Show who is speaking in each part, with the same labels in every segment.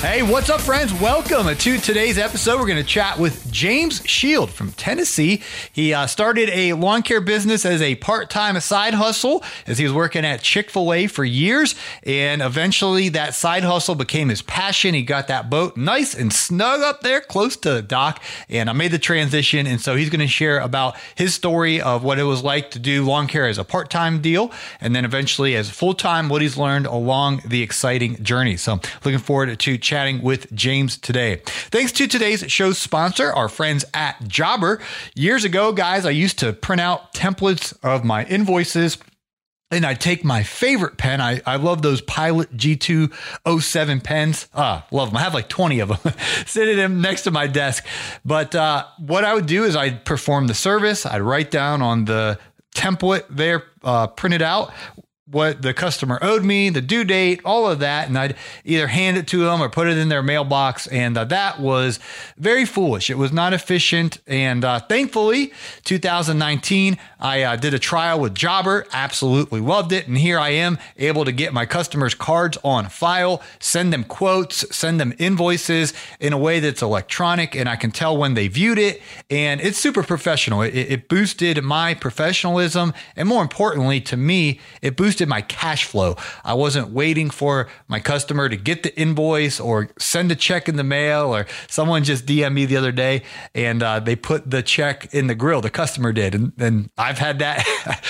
Speaker 1: Hey, what's up, friends? Welcome to today's episode. We're going to chat with James Shield from Tennessee. He uh, started a lawn care business as a part time side hustle as he was working at Chick fil A for years. And eventually, that side hustle became his passion. He got that boat nice and snug up there close to the dock. And I made the transition. And so he's going to share about his story of what it was like to do lawn care as a part time deal. And then eventually, as full time, what he's learned along the exciting journey. So, looking forward to chatting with James today. Thanks to today's show's sponsor, our friends at Jobber. Years ago, guys, I used to print out templates of my invoices and I take my favorite pen. I, I love those Pilot G207 pens. Ah, love them. I have like 20 of them sitting them next to my desk. But uh, what I would do is I'd perform the service. I'd write down on the template there, uh, printed out what the customer owed me, the due date, all of that, and I'd either hand it to them or put it in their mailbox. And uh, that was very foolish. It was not efficient. And uh, thankfully, 2019, I uh, did a trial with Jobber, absolutely loved it. And here I am able to get my customers' cards on file, send them quotes, send them invoices in a way that's electronic, and I can tell when they viewed it. And it's super professional. It, it boosted my professionalism. And more importantly, to me, it boosted my cash flow. I wasn't waiting for my customer to get the invoice or send a check in the mail, or someone just DM me the other day and uh, they put the check in the grill. The customer did. And, and I've had that.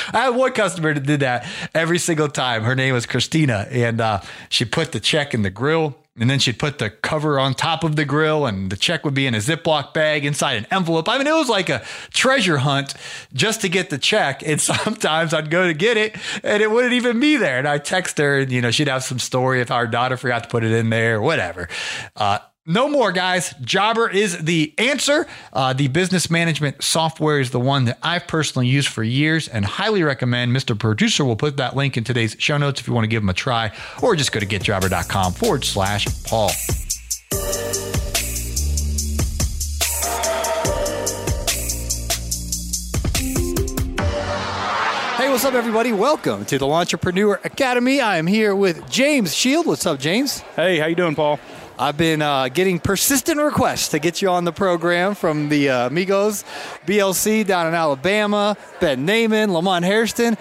Speaker 1: I had one customer that did that every single time. Her name was Christina, and uh, she put the check in the grill and then she'd put the cover on top of the grill, and the check would be in a Ziploc bag inside an envelope. I mean, it was like a treasure hunt just to get the check. And sometimes I'd go to get it, and it wouldn't even be there. And I'd text her, and you know, she'd have some story if our daughter forgot to put it in there, or whatever. Uh, no more, guys. Jobber is the answer. Uh, the business management software is the one that I've personally used for years and highly recommend. Mr. Producer will put that link in today's show notes if you want to give them a try, or just go to getjobber.com forward slash Paul. Hey, what's up, everybody? Welcome to the Entrepreneur Academy. I am here with James Shield. What's up, James?
Speaker 2: Hey, how you doing, Paul?
Speaker 1: I've been uh, getting persistent requests to get you on the program from the uh, Amigos BLC down in Alabama, Ben Naaman, Lamont Hairston.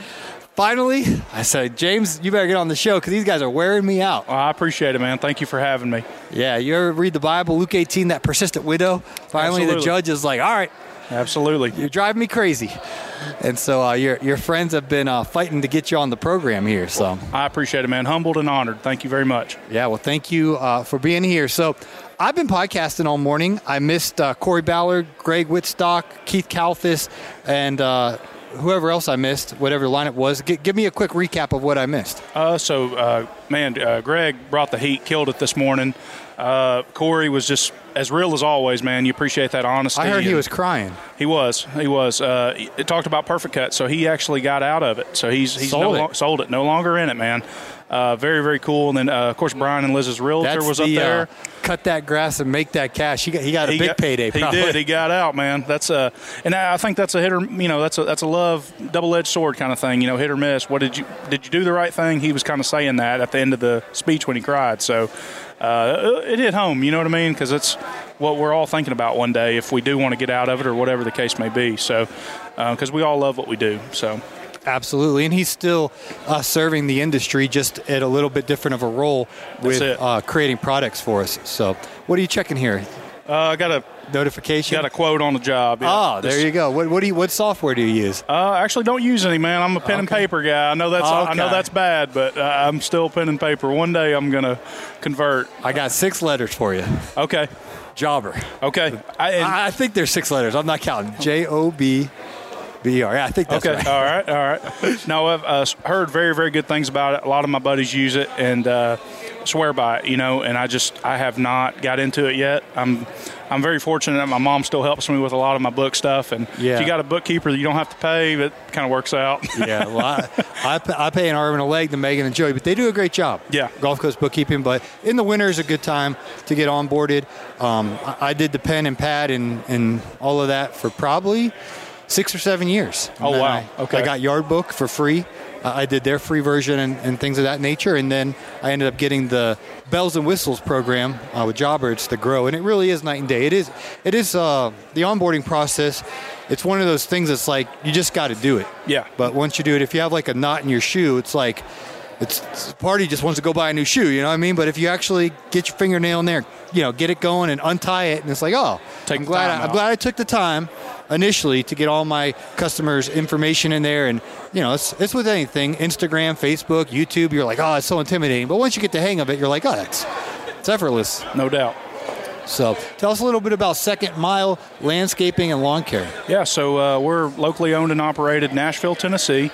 Speaker 1: Finally, I said, James, you better get on the show because these guys are wearing me out.
Speaker 2: I appreciate it, man. Thank you for having me.
Speaker 1: Yeah, you ever read the Bible, Luke 18, that persistent widow? Finally, the judge is like, all right,
Speaker 2: Absolutely.
Speaker 1: you're driving me crazy. And so uh, your, your friends have been uh, fighting to get you on the program here. So,
Speaker 2: I appreciate it, man. Humbled and honored. Thank you very much.
Speaker 1: Yeah, well, thank you uh, for being here. So, I've been podcasting all morning. I missed uh, Corey Ballard, Greg Whitstock, Keith Kalfas, and uh, whoever else I missed, whatever lineup was. G- give me a quick recap of what I missed.
Speaker 2: Uh, so, uh, man, uh, Greg brought the heat, killed it this morning. Uh, Corey was just as real as always, man. You appreciate that honesty.
Speaker 1: I heard he was crying.
Speaker 2: He was. He was. Uh, it talked about Perfect Cut, so he actually got out of it. So he's he's
Speaker 1: Sold
Speaker 2: no
Speaker 1: it.
Speaker 2: sold it. No longer in it, man. Uh, very very cool. And then uh, of course Brian and Liz's realtor
Speaker 1: That's
Speaker 2: was
Speaker 1: the,
Speaker 2: up there.
Speaker 1: Uh, cut that grass and make that cash. He got, he got a
Speaker 2: He
Speaker 1: big
Speaker 2: got-
Speaker 1: payday.
Speaker 2: He did. He got out, man. That's a, and I think that's a hit or you know that's a that's a love double edged sword kind of thing. You know, hit or miss. What did you did you do the right thing? He was kind of saying that at the end of the speech when he cried. So uh, it hit home. You know what I mean? Because it's what we're all thinking about one day if we do want to get out of it or whatever the case may be. So because we all love what we do. So
Speaker 1: Absolutely, and he's still uh, serving the industry, just at a little bit different of a role with uh, creating products for us. So, what are you checking here?
Speaker 2: Uh, I got a
Speaker 1: Notification.
Speaker 2: got a quote on the job. yeah.
Speaker 1: Oh, there you go. What, what do you? What software do you use?
Speaker 2: Uh, actually don't use any, man. I'm a pen and paper guy. I know that's I know that's bad, but uh, I'm still pen and paper. One day I'm gonna convert.
Speaker 1: I got six letters for you.
Speaker 2: Okay,
Speaker 1: Jobber.
Speaker 2: okay. I
Speaker 1: I think there's six letters. I'm not counting. J O B B R. Yeah, I think that's
Speaker 2: okay,
Speaker 1: right.
Speaker 2: all right, all right. No, I've uh, heard very, very good things about it. A lot of my buddies use it and uh, swear by it, you know. And I just, I have not got into it yet. I'm, I'm very fortunate that my mom still helps me with a lot of my book stuff. And
Speaker 1: Yeah.
Speaker 2: if you got a bookkeeper that you don't have to pay, it kind of works out.
Speaker 1: yeah, well, I, I, pay- I pay an arm and a leg to Megan and Joey, but they do a great job.
Speaker 2: Yeah.
Speaker 1: Gulf Coast bookkeeping, but in the winter is a good time to get onboarded. Um, I, I did the pen and pad and, and all of that for probably six or seven years.
Speaker 2: Oh,
Speaker 1: And then
Speaker 2: wow.
Speaker 1: I,
Speaker 2: Okay.
Speaker 1: I got Yardbook for free. Uh, I did their free version and, and things of that nature, and then I ended up getting the bells and whistles program uh, with Jobber's to grow, and it really is night and day. It is, it is uh, the onboarding process. It's one of those things that's like you just got to do it.
Speaker 2: Yeah.
Speaker 1: But once you do it, if you have like a knot in your shoe, it's like it's, it's party just wants to go buy a new shoe. You know what I mean? But if you actually get your fingernail in there, you know, get it going and untie it, and it's like, oh,
Speaker 2: Take
Speaker 1: I'm glad I, I'm glad I took the time initially to get all my customers' information in there. And you know, it's it's with anything, Instagram, Facebook, YouTube. You're like, oh, it's so intimidating. But once you get the hang of it, you're like, oh, it's it's effortless.
Speaker 2: no doubt.
Speaker 1: So tell us a little bit about Second Mile Landscaping and Lawn Care.
Speaker 2: Yeah, so uh, we're locally owned and operated, Nashville, Tennessee.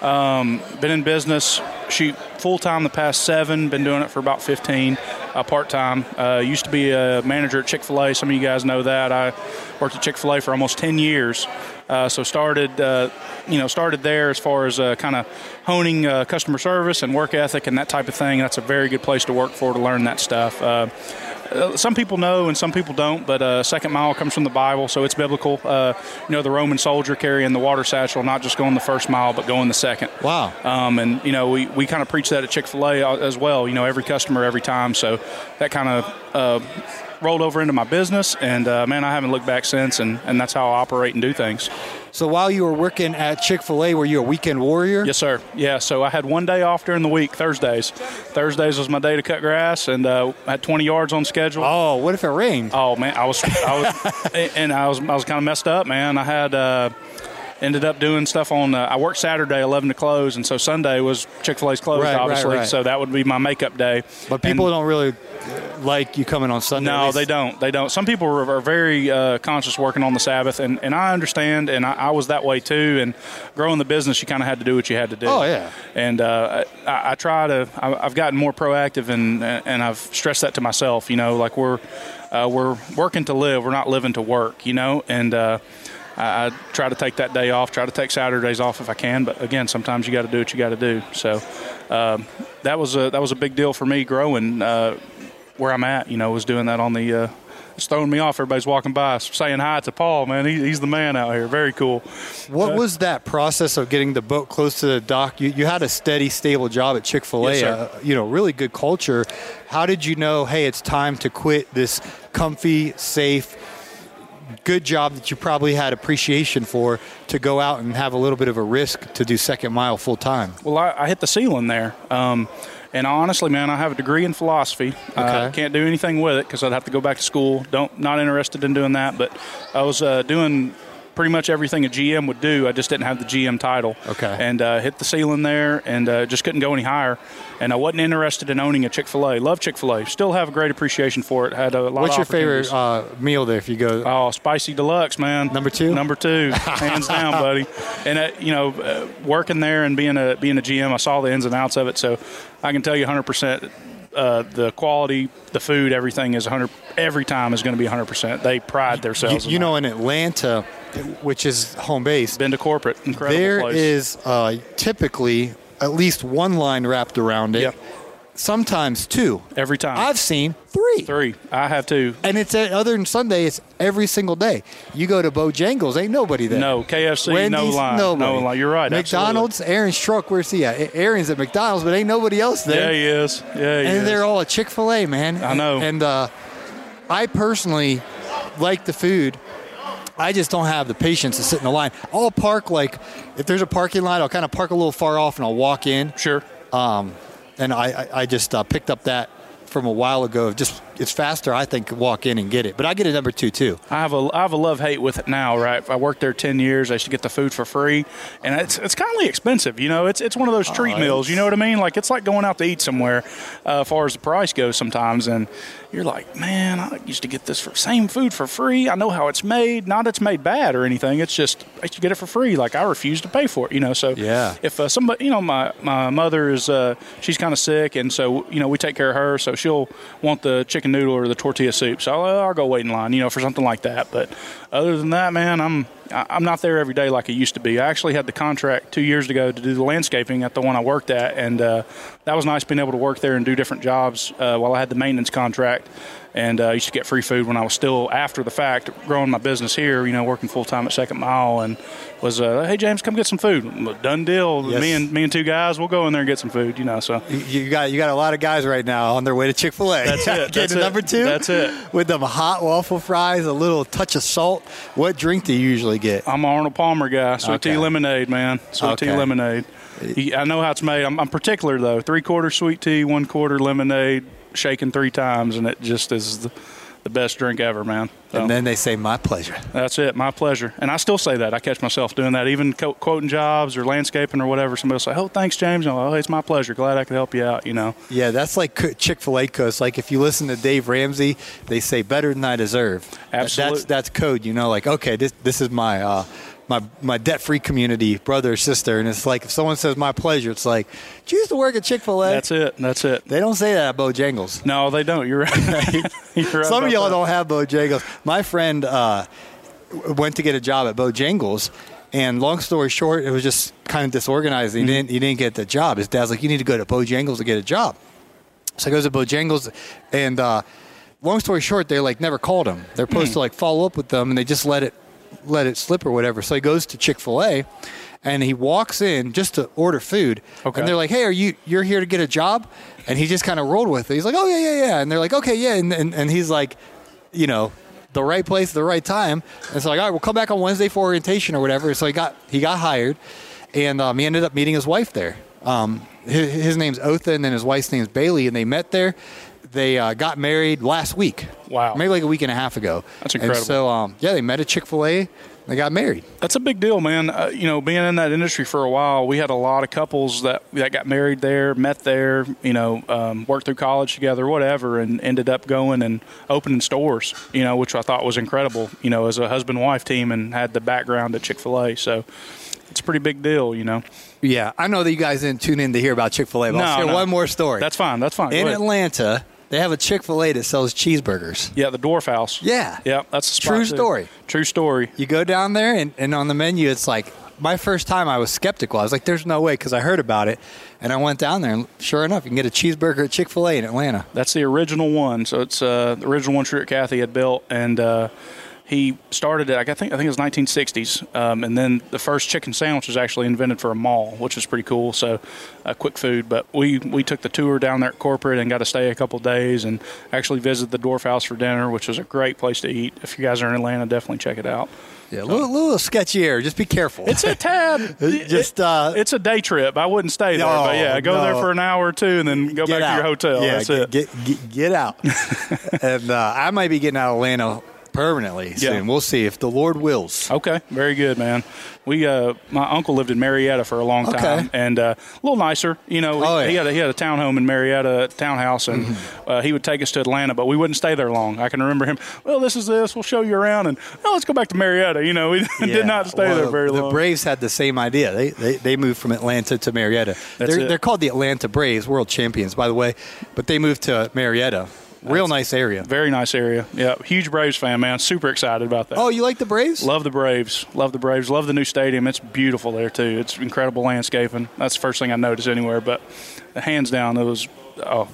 Speaker 2: Um, been in business, shoot full time the past seven. Been doing it for about 15, uh, part time. Uh, used to be a manager at Chick Fil A. Some of you guys know that. I worked at Chick Fil A for almost 10 years. Uh, so started, uh, you know, started there as far as uh, kind of honing uh, customer service and work ethic and that type of thing. That's a very good place to work for to learn that stuff. Uh, uh, some people know and some people don't, but uh, second mile comes from the Bible, so it's biblical. Uh, you know, the Roman soldier carrying the water satchel, not just going the first mile, but going the second.
Speaker 1: Wow.
Speaker 2: Um, and you know, we, we kind of preach that at Chick Fil A as well. You know, every customer every time. So that kind of uh, rolled over into my business, and uh, man, I haven't looked back since. And, and that's how I operate and do things.
Speaker 1: So while you were working at Chick Fil A, were you a weekend warrior?
Speaker 2: Yes, sir. Yeah. So I had one day off during the week, Thursdays. Thursdays was my day to cut grass, and uh, I had 20 yards on schedule.
Speaker 1: Oh, what if it rained?
Speaker 2: Oh man, I was, I was, and I was, I was kind of messed up, man. I had uh, ended up doing stuff on. Uh, I worked Saturday, eleven to close, and so Sunday was Chick Fil A's closed,
Speaker 1: Right, right,
Speaker 2: obviously.
Speaker 1: right.
Speaker 2: So that would be my makeup day.
Speaker 1: But people
Speaker 2: And-
Speaker 1: don't really uh, like you coming on Sunday.
Speaker 2: No, they don't. They don't. Some people are, are very uh, conscious working on the Sabbath, and, and I understand, and I, I was that way too. And growing the business, you kind of had to do what you had to do.
Speaker 1: Oh, yeah.
Speaker 2: And uh, I, I try to. I, I've gotten more proactive, and and I've stressed that to myself. You know, like we're uh, we're working to live. We're not living to work. You know, and. Uh, I, I try to take that day off. Try to take Saturdays off if I can, but again, sometimes you got to do what you got to do. So um, that was a that was a big deal for me growing uh, where I'm at. You know, was doing that on the. Uh, it's throwing me off. Everybody's walking by saying hi to Paul. Man, he, he's the man out here. Very cool.
Speaker 1: What was that process of getting the boat close to the dock? You, you had a steady, stable job at Chick Fil A.
Speaker 2: Yes,
Speaker 1: uh, you know, really good culture. How did you know? Hey, it's time to quit this comfy, safe, good job that you probably had appreciation for to go out and have a little bit of a risk to do second mile full time.
Speaker 2: Well, I, I hit the ceiling there. Um, and honestly, man, I have a degree in philosophy. I
Speaker 1: Okay.
Speaker 2: can't do anything with it because I'd have to go back to school. Don't not interested in doing that. But I was uh, doing pretty much everything a GM would do. I just didn't have the GM title.
Speaker 1: Okay.
Speaker 2: And uh, hit the ceiling there, and uh, just couldn't go any higher. And I wasn't interested in owning a Chick Fil A. Love Chick Fil A. Still have a great appreciation for it. Had a lot.
Speaker 1: What's your favorite uh, meal there if you go?
Speaker 2: Oh, spicy deluxe, man.
Speaker 1: Number two?
Speaker 2: Number two, hands down, buddy. And uh, you know, uh, working there and being a being a GM, I saw the ins and outs of it, so I can tell you 100. percent uh, the quality, the food, everything is 100. Every time is going to be 100. percent They pride
Speaker 1: you,
Speaker 2: themselves.
Speaker 1: you
Speaker 2: in
Speaker 1: know,
Speaker 2: that.
Speaker 1: in Atlanta, which is home base,
Speaker 2: been to corporate, incredible
Speaker 1: There
Speaker 2: place.
Speaker 1: is uh, typically at least one line wrapped around it.
Speaker 2: Yep.
Speaker 1: Sometimes two.
Speaker 2: every time.
Speaker 1: I've seen three.
Speaker 2: three. I have two.
Speaker 1: And it's uh, other than Sunday, it's every single day. You go to Bojangles, ain't nobody there.
Speaker 2: No KFC, no line,
Speaker 1: nobody.
Speaker 2: no line. You're right.
Speaker 1: McDonald's, Aaron's truck. Where's he at? Aaron's at McDonald's, but ain't nobody else there.
Speaker 2: Yeah, he is. Yeah, he
Speaker 1: and
Speaker 2: is.
Speaker 1: they're all at Chick Fil A, man.
Speaker 2: I know.
Speaker 1: And uh, I personally like the food. I just don't have the patience to sit in the line. I'll park like if there's a parking lot, I'll kind of park a little far off and I'll walk in.
Speaker 2: Sure.
Speaker 1: Um, and I, I, I just uh, picked up that from a while ago. Just it's faster, I think, walk in and get it. But I get a number two too.
Speaker 2: I have a I have a love hate with it now, right? I worked there ten years. I used to get the food for free, and it's it's kind of expensive. You know, it's it's one of those treat
Speaker 1: Oh,
Speaker 2: meals. You know what I mean? Like it's like going out to eat somewhere, uh, as far as the price goes sometimes. And you're like, man, I used to get this for same food for free. I know how it's made. Not it's made bad or anything. It's just I used to get it for free. Like I refuse to pay for it. You know, so
Speaker 1: Yeah.
Speaker 2: if uh, somebody, you know, my my mother is uh, she's kind of sick, and so you know we take care of her. So she'll want the chicken noodle or the tortilla soup. So I'll, I'll go wait in line, you know, for something like that. But other than that, man, I'm I'm not there every day like I used to be. I actually had the contract two years ago to do the landscaping at the one I worked at, and uh, that was nice being able to work there and do different jobs uh, while I had the maintenance contract. And uh, I used to get free food when I was still after the fact growing my business here, you know, working full time at Second Mile, and was uh, hey James, come get some food. Done deal.
Speaker 1: Yes.
Speaker 2: Me and me and two guys, we'll go in there and get some food, you know. So
Speaker 1: You- got you got a lot of guys right now on their way to Chick Fil A.
Speaker 2: That's it.
Speaker 1: Getting
Speaker 2: That's
Speaker 1: to
Speaker 2: it.
Speaker 1: number two.
Speaker 2: That's it.
Speaker 1: With them hot waffle fries, a little touch of salt. What drink do you usually get?
Speaker 2: I'm an Arnold Palmer guy. Sweet
Speaker 1: Okay.
Speaker 2: tea lemonade, man. Sweet tea lemonade. I know how it's made. I'm, I'm particular though. Three quarter sweet tea, one quarter lemonade, shaken three times, and it just is the, the best drink ever, man. So,
Speaker 1: And then they say, "My pleasure."
Speaker 2: that's it. My pleasure. And I still say that. I catch myself doing that, even co- quoting jobs or landscaping or whatever. Somebody will say, "Oh, thanks, James." And I'm like, oh, it's my pleasure. Glad I could help you out. You know.
Speaker 1: Yeah, that's like Chick Fil A code. Like if you listen to Dave Ramsey, they say better than I deserve.
Speaker 2: Absolute.
Speaker 1: That's that's code. You know, like okay, this this is my uh, my my debt free community, brother or sister, and it's like if someone says my pleasure, it's like, used to work at Chick Fil A?
Speaker 2: That's it. That's it.
Speaker 1: They don't say that at Bojangles.
Speaker 2: No, they don't. You're right. You're right
Speaker 1: Some of y'all
Speaker 2: that.
Speaker 1: don't have Bojangles. My friend uh, went to get a job at Bojangles, and long story short, it was just kind of disorganized.
Speaker 2: Mm-hmm.
Speaker 1: He didn't he didn't get the job. His dad's like, you need to go to Bojangles to get a job. So he goes to Bojangles, and uh, long story short, they like never called him. They're supposed
Speaker 2: Hmm.
Speaker 1: to like follow up with them, and they just let it let it slip or whatever. So he goes to Chick Fil A. And he walks in just to order food,
Speaker 2: Okay.
Speaker 1: and they're like, "Hey, are you you're here to get a job?" And he just kind of rolled with it. He's like, "Oh yeah, yeah, yeah," and they're like, "Okay, yeah," and and, and he's like, you know, the right place, at the right time. And it's like, all right, we'll come back on Wednesday for orientation or whatever. So he got he got hired, and um, he ended up meeting his wife there. Um, his, his name's Otha, and then his wife's name's Bailey, and they met there. They uh, got married last week.
Speaker 2: Wow.
Speaker 1: maybe like a week and a half ago.
Speaker 2: That's
Speaker 1: And
Speaker 2: incredible.
Speaker 1: so um, yeah, they met at Chick Fil A. They got married.
Speaker 2: That's a big deal, man. Uh, you know, being in that industry for a while, we had a lot of couples that that got married there, met there, you know, um, worked through college together, whatever, and ended up going and opening stores. You know, which I thought was incredible. You know, as a husband wife team, and had the background at Chick Fil A, so it's a pretty big deal. You know,
Speaker 1: Yeah, I know that you guys didn't tune in to hear about Chick Fil A, but I'll
Speaker 2: No,
Speaker 1: share
Speaker 2: no.
Speaker 1: one more story.
Speaker 2: that's fine. That's fine.
Speaker 1: In. Atlanta. They have a Chick Fil A that sells cheeseburgers.
Speaker 2: yeah, the Dwarf House.
Speaker 1: Yeah.
Speaker 2: yeah, that's the spot,
Speaker 1: True
Speaker 2: too.
Speaker 1: story.
Speaker 2: True story.
Speaker 1: You go down there, and, and on the menu, it's like my first time. I was skeptical. I was like, "There's no way," because I heard about it, and I went down there, and sure enough, you can get a cheeseburger at Chick Fil A in Atlanta.
Speaker 2: That's the original one. So it's uh, the original one Truett Cathy had built, and uh, he started it. I think I think it was 1960s, um, and then the first chicken sandwich was actually invented for a mall, which was pretty cool. So, uh, quick food. But we we took the tour down there at corporate and got to stay a couple days, and actually visit the Dwarf House for dinner, which was a great place to eat. If you guys are in Atlanta, definitely check it out.
Speaker 1: Yeah, a little, little sketchy air. Just be careful.
Speaker 2: It's a tad.
Speaker 1: just uh,
Speaker 2: it's a day trip. I wouldn't stay there,
Speaker 1: No,
Speaker 2: but yeah, go there for an hour or two, and then go
Speaker 1: get
Speaker 2: back
Speaker 1: out.
Speaker 2: to your hotel.
Speaker 1: Yeah,
Speaker 2: That's
Speaker 1: get,
Speaker 2: it.
Speaker 1: Get, get, get out. and uh, I might be getting out of Atlanta permanently soon.
Speaker 2: Yeah.
Speaker 1: We'll see if the Lord wills.
Speaker 2: Okay, very good, man. We uh, my uncle lived in Marietta for a long time,
Speaker 1: Okay.
Speaker 2: and uh, a little nicer. You know,
Speaker 1: Oh,
Speaker 2: he
Speaker 1: yeah.
Speaker 2: had a, he had a townhome in Marietta, townhouse, and uh, he would take us to Atlanta, but we wouldn't stay there long. I can remember him. Well, this is this. We'll show you around, and oh, let's go back to Marietta. You know, we
Speaker 1: Yeah.
Speaker 2: did not stay
Speaker 1: Well,
Speaker 2: there very long. the.
Speaker 1: Braves had the same idea. They they, they moved from Atlanta to Marietta.
Speaker 2: That's
Speaker 1: they're,
Speaker 2: it.
Speaker 1: they're called the Atlanta Braves, world champions, by the way. But they moved to Marietta. Real nice area.
Speaker 2: very nice area. Yeah, huge Braves fan, man. Super excited about that.
Speaker 1: Oh, you like the Braves?
Speaker 2: Love the Braves. Love the Braves. Love the new stadium. It's beautiful there too. It's incredible landscaping. That's the first thing I noticed anywhere. But hands down, it was oh,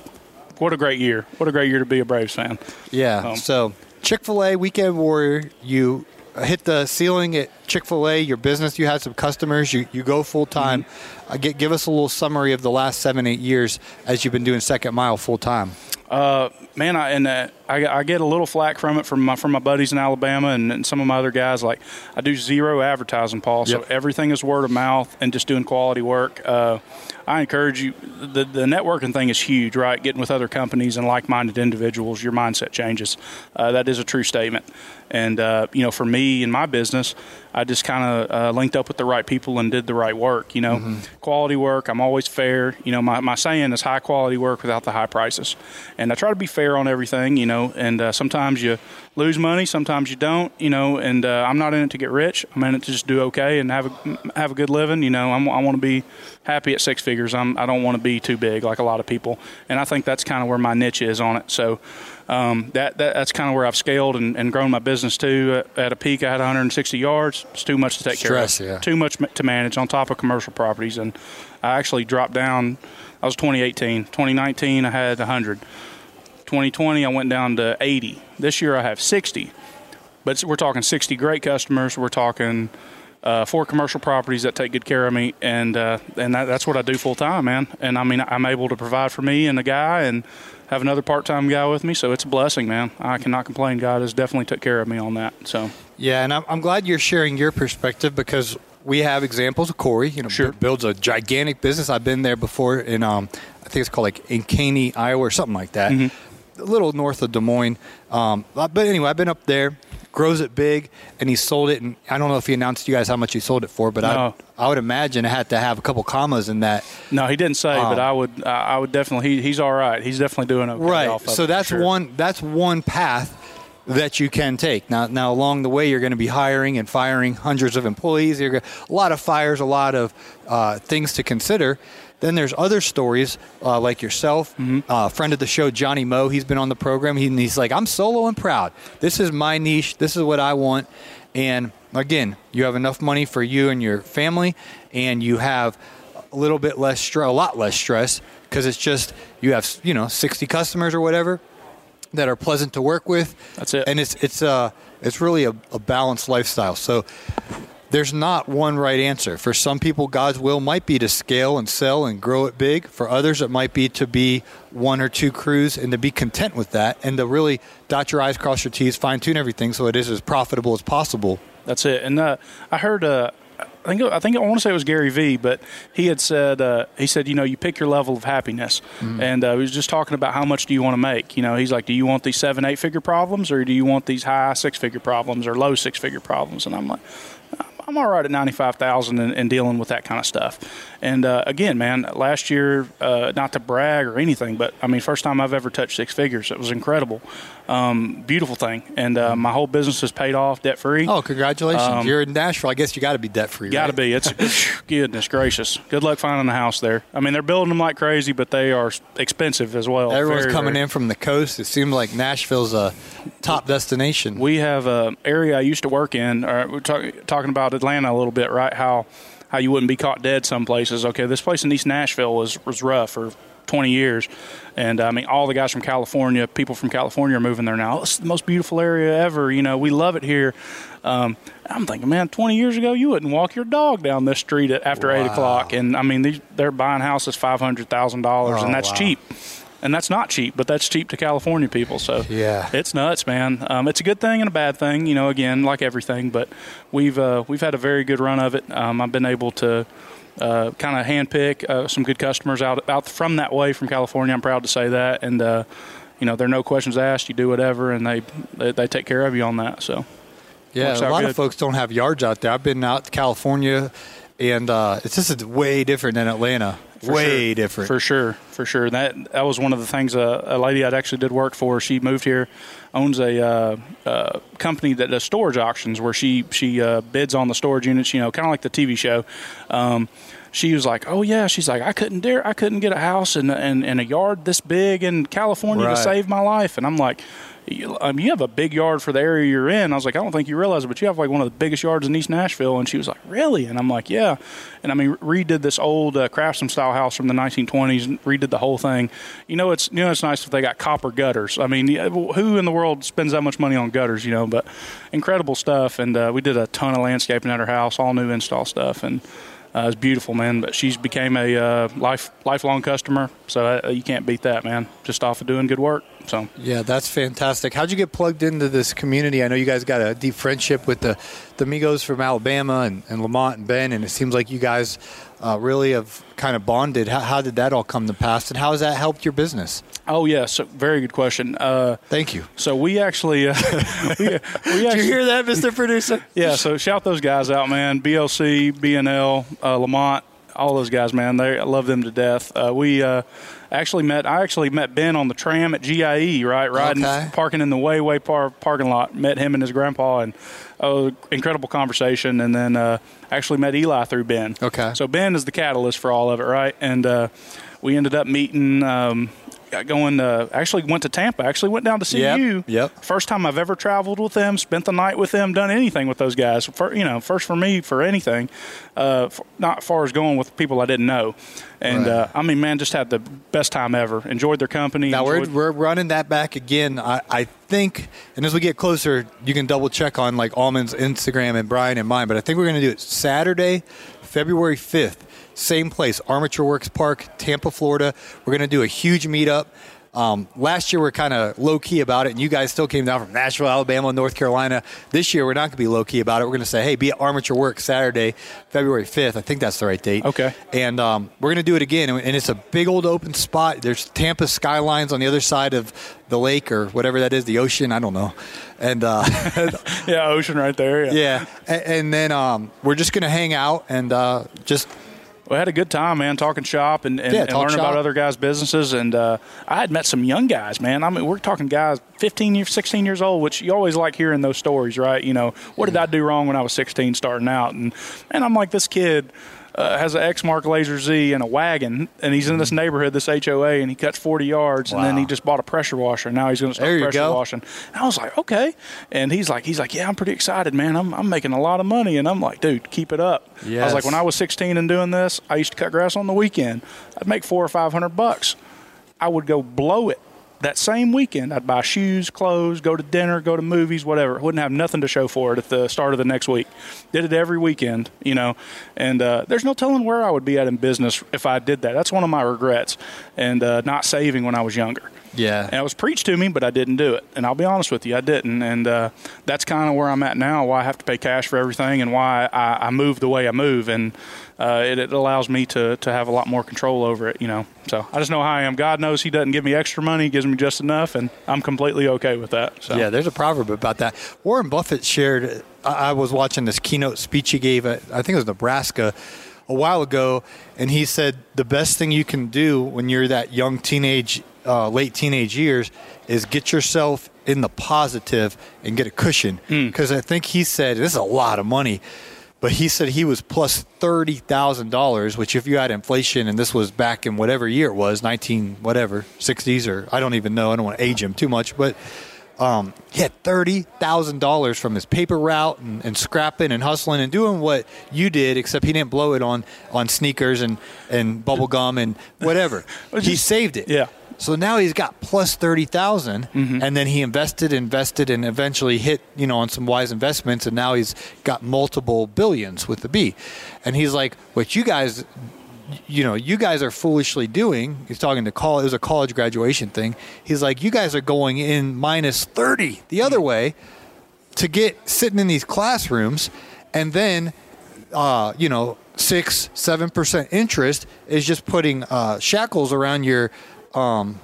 Speaker 2: what a great year. What a great year to be a Braves fan.
Speaker 1: Yeah.
Speaker 2: Um,
Speaker 1: so Chick Fil A Weekend Warrior, you hit the ceiling at Chick Fil A. Your business, you had some customers. You you go full time.
Speaker 2: Mm-hmm.
Speaker 1: Uh, give us a little summary of the last seven eight years as you've been doing Second Mile full time.
Speaker 2: Uh, man, I, and uh, I, I, get a little flack from it from my from my buddies in Alabama and, and some of my other guys. Like I do zero advertising, Paul. So everything is word of mouth and just doing quality work. Uh, I encourage you. The the networking thing is huge, right? Getting with other companies and like-minded individuals, your mindset changes. Uh, that is a true statement. And uh, you know, for me in my business, I just kind of uh, linked up with the right people and did the right work. You know, mm-hmm. quality work. I'm always fair. You know, my, my saying is high quality work without the high prices. And I try to be fair on everything. You know, and uh, sometimes you lose money, sometimes you don't. You know, and uh, I'm not in it to get rich. I'm in it to just do okay and have a have a good living. You know, I'm, i want to be happy at six figures. I'm I don't want to be too big like a lot of people. And I think that's kind of where my niche is on it. So um, that, that, that's kind of where I've scaled and, and grown my business to. At, at, a peak, I had 160 yards. It's too much to take
Speaker 1: Stress,
Speaker 2: care
Speaker 1: of. Yeah.
Speaker 2: Too much to manage on top of commercial properties, and I actually dropped down. I was 2018. 2019, I had 100. 2020, I went down to 80. This year, I have 60. But we're talking 60 great customers. We're talking uh, four commercial properties that take good care of me, and uh, and that, that's what I do full time, man. And I mean, I'm able to provide for me and the guy, and have another part-time guy with me, so it's a blessing, man. I cannot complain. God has definitely took care of me on that. So
Speaker 1: yeah, and I'm, I'm glad you're sharing your perspective because we have examples of Corey. You know,
Speaker 2: sure.
Speaker 1: builds a gigantic business. I've been there before in um, I think it's called like Ankeny, Iowa, or something like that. Mm-hmm. A little north of Des Moines. Um, but anyway, I've been up there grows it big, and he sold it. And I don't know if he announced to you guys how much he sold it for, but no. I, I would imagine it had to have a couple commas in that.
Speaker 2: No, he didn't say, um, but I would I would definitely he, he's all right. He's definitely doing okay.
Speaker 1: Right. so that's
Speaker 2: sure.
Speaker 1: one that's one path that you can take. Now, now along the way, you're going to be hiring and firing hundreds of employees. You're going a lot of fires, a lot of uh, things to consider. Then there's other stories uh, like yourself, mm-hmm. uh, friend of the show Johnny Moe. He's been on the program. He, he's like, I'm solo and proud. This is my niche. This is what I want. And again, you have enough money for you and your family, and you have a little bit less stress, a lot less stress, because it's just you have you know 60 customers or whatever that are pleasant to work with.
Speaker 2: That's it.
Speaker 1: And it's it's uh it's really a, a balanced lifestyle. So there's not one right answer. For some people, God's will might be to scale and sell and grow it big. For others, it might be to be one or two crews and to be content with that and to really dot your I's, cross your T's, fine tune everything so it is as profitable as possible.
Speaker 2: That's it. And uh, I heard. Uh, I think I think I want to say it was Gary Vee, but he had said uh, he said you know you pick your level of happiness, mm-hmm. and uh, he was just talking about how much do you want to make. You know, he's like, do you want these seven eight figure problems, or do you want these high six figure problems or low six figure problems? And I'm like, I'm all right at 95,000 and, and dealing with that kind of stuff. And uh, again, man, last year, uh, not to brag or anything, but I mean, first time I've ever touched six figures. It was incredible, um, beautiful thing. And uh, my whole business is paid off, debt free.
Speaker 1: Oh, congratulations! Um, You're in Nashville. I guess you got to be debt free.
Speaker 2: Got to
Speaker 1: right?
Speaker 2: be. It's, goodness gracious. Good luck finding a house there. I mean, they're building them like crazy, but they are expensive as well.
Speaker 1: Everyone's very, coming very, in from the coast. It seems like Nashville's a top destination.
Speaker 2: We have an area I used to work in. Uh, we're talk, talking about Atlanta a little bit, right? How how you wouldn't be caught dead some places. Okay, this place in East Nashville was was rough for 20 years, and I mean all the guys from California, people from California are moving there now. It's the most beautiful area ever. You know, we love it here. Um, I'm thinking, man, 20 years ago you wouldn't walk your dog down this street after wow. eight o'clock, and I mean they're buying houses $500,000, and that's
Speaker 1: wow.
Speaker 2: cheap and that's not cheap, but that's cheap to California people. So
Speaker 1: yeah,
Speaker 2: it's nuts, man. Um, it's a good thing and a bad thing, you know. Again, like everything, but we've uh, we've had a very good run of it. Um, I've been able to. Uh, kind of handpick uh, some good customers out out from that way from California. I'm proud to say that, and uh, you know, there are no questions asked. You do whatever, and they they, they take care of you on that. So
Speaker 1: yeah, a lot good. of folks don't have yards out there. I've been out to California, and uh, it's just way different than Atlanta. For way
Speaker 2: sure.
Speaker 1: different.
Speaker 2: For sure, for sure. That that was one of the things uh, a lady I actually did work for. She moved here, owns a uh, uh, company that does storage auctions where she she uh, bids on the storage units. You know, kind of like the TV show. Um, she was like, "Oh yeah," she's like, "I couldn't dare, I couldn't get a house and and, and a yard this big in California
Speaker 1: right.
Speaker 2: to save my life." And I'm like, you, um, you have a big yard for the area you're in. I was like, I don't think you realize it, but you have like one of the biggest yards in East Nashville. And she was like, really? And I'm like, yeah. And I mean, redid this old uh, craftsman style house from the 1920s and redid the whole thing. You know, it's you know it's nice if they got copper gutters. I mean, who in the world spends that much money on gutters? You know, but incredible stuff. And uh, we did a ton of landscaping at her house, all new install stuff, and Uh, it's beautiful, man. But she's became a uh, life lifelong customer, so uh, you can't beat that, man. Just off of doing good work. So
Speaker 1: Yeah, that's fantastic. How'd you get plugged into this community? I know you guys got a deep friendship with the, the Migos from Alabama and, and Lamont and Ben, and it seems like you guys uh, really have kind of bonded. How, how did that all come to pass, and how has that helped your business?
Speaker 2: Oh yeah, so very good question. Uh,
Speaker 1: Thank you.
Speaker 2: so we actually, uh, we, we
Speaker 1: Did you hear that, Mr. Producer?
Speaker 2: yeah. So shout those guys out, man. BLC, BNL, uh, Lamont, all those guys, man. They I love them to death. Uh, we uh, actually met. I actually met Ben on the tram at GIE, right, riding,
Speaker 1: Okay.
Speaker 2: parking in the way way par- parking lot. Met him and his grandpa, and oh, incredible conversation. And then uh, actually met Eli through Ben.
Speaker 1: Okay.
Speaker 2: So Ben is the catalyst for all of it, right? And uh, we ended up meeting. Um, got going. Uh, actually went to Tampa. Actually went down to see
Speaker 1: Yep,
Speaker 2: you.
Speaker 1: yep.
Speaker 2: First time I've ever traveled with them, spent the night with them, done anything with those guys. For, you know, first for me for anything, uh, f not far as going with people I didn't know. And
Speaker 1: Right.
Speaker 2: uh, I mean, man, just had the best time ever. Enjoyed their company.
Speaker 1: Now we're, we're running that back again. I, I think, and as we get closer, you can double check on like Almond's Instagram and Brian and mine. But I think we're going to do it Saturday, February fifth, same place, Armature Works Park, Tampa, Florida. We're going to do a huge meetup. Um, last year we are kind of low key about it, and you guys still came down from Nashville, Alabama, North Carolina. This year we're not going to be low key about it. We're going to say, hey, be at Armature Works Saturday, February fifth. I think that's the right date.
Speaker 2: Okay.
Speaker 1: And um, we're going to do it again. And and it's a big old open spot. There's Tampa skylines on the other side of the lake or whatever that is, the ocean. I don't know. And uh,
Speaker 2: yeah, ocean right there. Yeah.
Speaker 1: yeah. And, and then um, we're just going to hang out and uh, just
Speaker 2: We had a good time, man, talking shop and, and,
Speaker 1: Yeah,
Speaker 2: and learning
Speaker 1: shop.
Speaker 2: about other guys' businesses. And uh, I had met some young guys, man. I mean, we're talking guys 15 years, 16 years old, which you always like hearing those stories, right? You know, what did I do wrong when I was 16 starting out? And, and I'm like, this kid uh, has an Exmark Lazer Z and a wagon, and he's in this neighborhood, this HOA, and he cuts 40 yards, and then
Speaker 1: Mm-hmm.
Speaker 2: He just bought a pressure washer. And now he's going to start pressure
Speaker 1: go.
Speaker 2: washing. And I was like, okay. And he's like, he's like, yeah, I'm pretty excited, man. I'm, I'm making a lot of money. And I'm like, dude, keep it up. I was like, when I was 16 and doing this, I used to cut grass on the weekend. I'd make four or five hundred bucks. I would go blow it that same weekend. I'd buy shoes, clothes, go to dinner, go to movies, whatever. Wouldn't have nothing to show for it at the start of the next week. Did it every weekend, you know. And uh, there's no telling where I would be at in business if I did that. That's one of my regrets, and uh, not saving when I was younger.
Speaker 1: Yeah.
Speaker 2: And it was preached to me, but I didn't do it. And I'll be honest with you, I didn't. And uh, that's kind of where I'm at now, why I have to pay cash for everything and why I, I move the way I move. And uh, it, it allows me to, to have a lot more control over it, you know. So I just know how I am. God knows He doesn't give me extra money, He gives me just enough, and I'm completely okay with that. So.
Speaker 1: Yeah, there's a proverb about that. Warren Buffett shared. I I was watching this keynote speech he gave at I think it was Nebraska a while ago, and he said the best thing you can do when you're that young teenage, uh, late teenage years, is get yourself in the positive and get a cushion. Because I think he said this is a lot of money. But he said he was plus thirty thousand dollars, which if you had inflation, and this was back in whatever year it was, nineteen whatever, sixties or I don't even know. I don't want to age him too much, but um, he had thirty thousand dollars from his paper route and, and scrapping and hustling and doing what you did, except he didn't blow it on on sneakers and and bubble gum and whatever.
Speaker 2: Well,
Speaker 1: he saved it.
Speaker 2: yeah.
Speaker 1: So now he's got plus thirty and then he invested, invested, and eventually hit you know on some wise investments, and now he's got multiple billions with the B. And he's like, what you guys you know, you guys are foolishly doing. He's talking to college. It was a college graduation thing. He's like, you guys are going in minus thirty the other way to get sitting in these classrooms, and then, uh, you know, six seven percent interest is just putting uh, shackles around your um,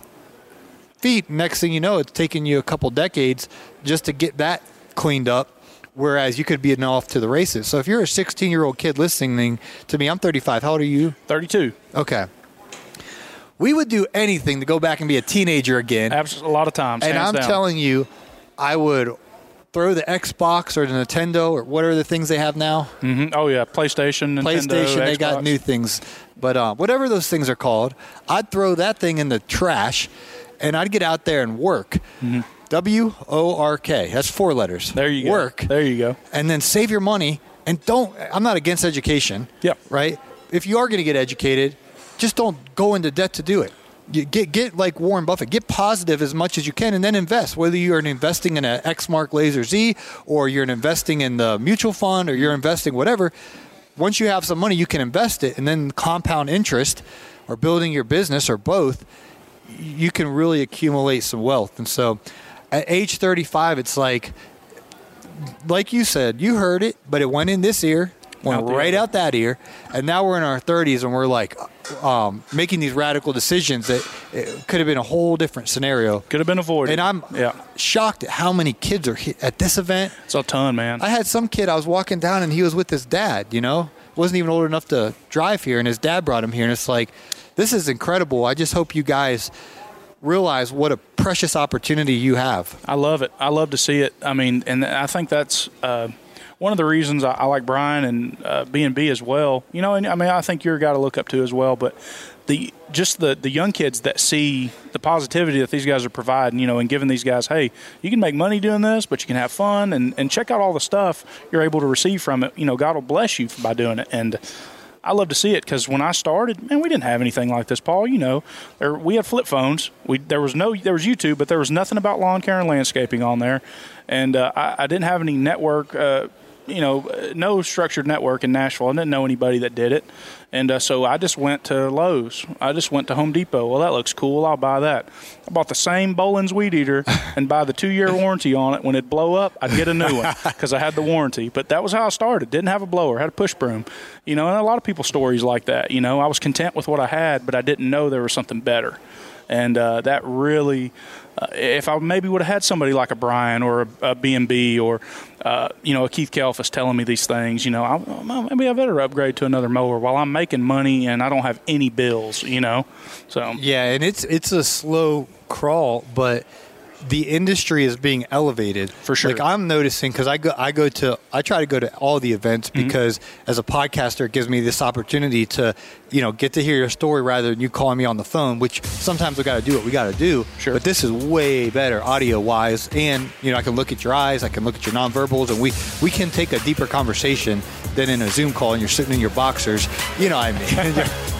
Speaker 1: feet. Next thing you know, it's taking you a couple decades just to get that cleaned up. Whereas you could be an off to the races. So if you're a 16 year old kid listening to me, I'm 35. How old are you?
Speaker 2: 32.
Speaker 1: Okay. We would do anything to go back and be a teenager again.
Speaker 2: Abs- a lot of times.
Speaker 1: and I'm
Speaker 2: down.
Speaker 1: telling you, I would throw the Xbox or the Nintendo or what are the things they have now?
Speaker 2: Mhm. Oh, yeah. PlayStation, Nintendo,
Speaker 1: PlayStation, they got new things. But uh, whatever those things are called, I'd throw that thing in the trash and I'd get out there and work. W O R K. That's four letters.
Speaker 2: There you go.
Speaker 1: Work.
Speaker 2: There you go.
Speaker 1: and then save your money and don't i'm not against education
Speaker 2: Yep.
Speaker 1: right if you are going to get educated just don't go into debt to do it you get get like warren buffett get positive as much as you can and then invest whether you're investing in an exmark lazer z or you're investing in the mutual fund or you're investing whatever once you have some money, you can invest it and then compound interest or building your business or both, you can really accumulate some wealth. And so at age 35, it's like, like you said, you heard it, but it went in this ear, went
Speaker 2: Out
Speaker 1: right out that ear, and now we're in our 30s and we're like um, making these radical decisions that it could have been a whole different scenario.
Speaker 2: Could have been avoided.
Speaker 1: And I'm
Speaker 2: yeah,
Speaker 1: shocked at how many kids are at this event.
Speaker 2: it's a ton, man.
Speaker 1: I had some kid I was walking down and he was with his dad, you know, wasn't even old enough to drive here, and his dad brought him here, and it's like, this is incredible. I just hope you guys realize what a precious opportunity you have.
Speaker 2: I love it. I love to see it. I mean, and I think that's uh, one of the reasons I, I like Brian and uh, B and B as well. You know, and I mean, I think you're a guy to look up to as well. But the just the the young kids that see the positivity that these guys are providing, you know, and giving these guys, hey, you can make money doing this, but you can have fun and and check out all the stuff you're able to receive from it. You know, God will bless you by doing it and. I love to see it because when I started, man, we didn't have anything like this, Paul. You know, there we had flip phones. We there was no there was YouTube, but there was nothing about lawn care and landscaping on there, and uh, I, I didn't have any network. Uh, you know, no structured network in Nashville. I didn't know anybody that did it, and uh, so I just went to Lowe's. I just went to Home Depot. Well, that looks cool. I'll buy that. I bought the same Poulan's weed eater and buy the two year warranty on it. When it blow up, I'd get a new one because I had the warranty. But that was how I started. Didn't have a blower. Had a push broom. You know, and a lot of people's stories like that. You know, I was content with what I had, but I didn't know there was something better. And uh, that really, uh, if I maybe would have had somebody like a Brian or a, a B&B or, uh, you know, a Keith Kalfas telling me these things, you know, I, maybe I better upgrade to another mower while I'm making money and I don't have any bills, you know. So
Speaker 1: Yeah, and it's it's a slow crawl, but the industry is being elevated
Speaker 2: For sure.
Speaker 1: Like I'm noticing because I go I go to I try to go to all the events
Speaker 2: Mm-hmm.
Speaker 1: because as a podcaster it gives me this opportunity to you know get to hear your story rather than you calling me on the phone. Which sometimes we got to do what we got to do.
Speaker 2: Sure.
Speaker 1: But this is way better audio wise, and you know I can look at your eyes, I can look at your nonverbals, and we we can take a deeper conversation than in a Zoom call and you're sitting in your boxers. You know what I mean.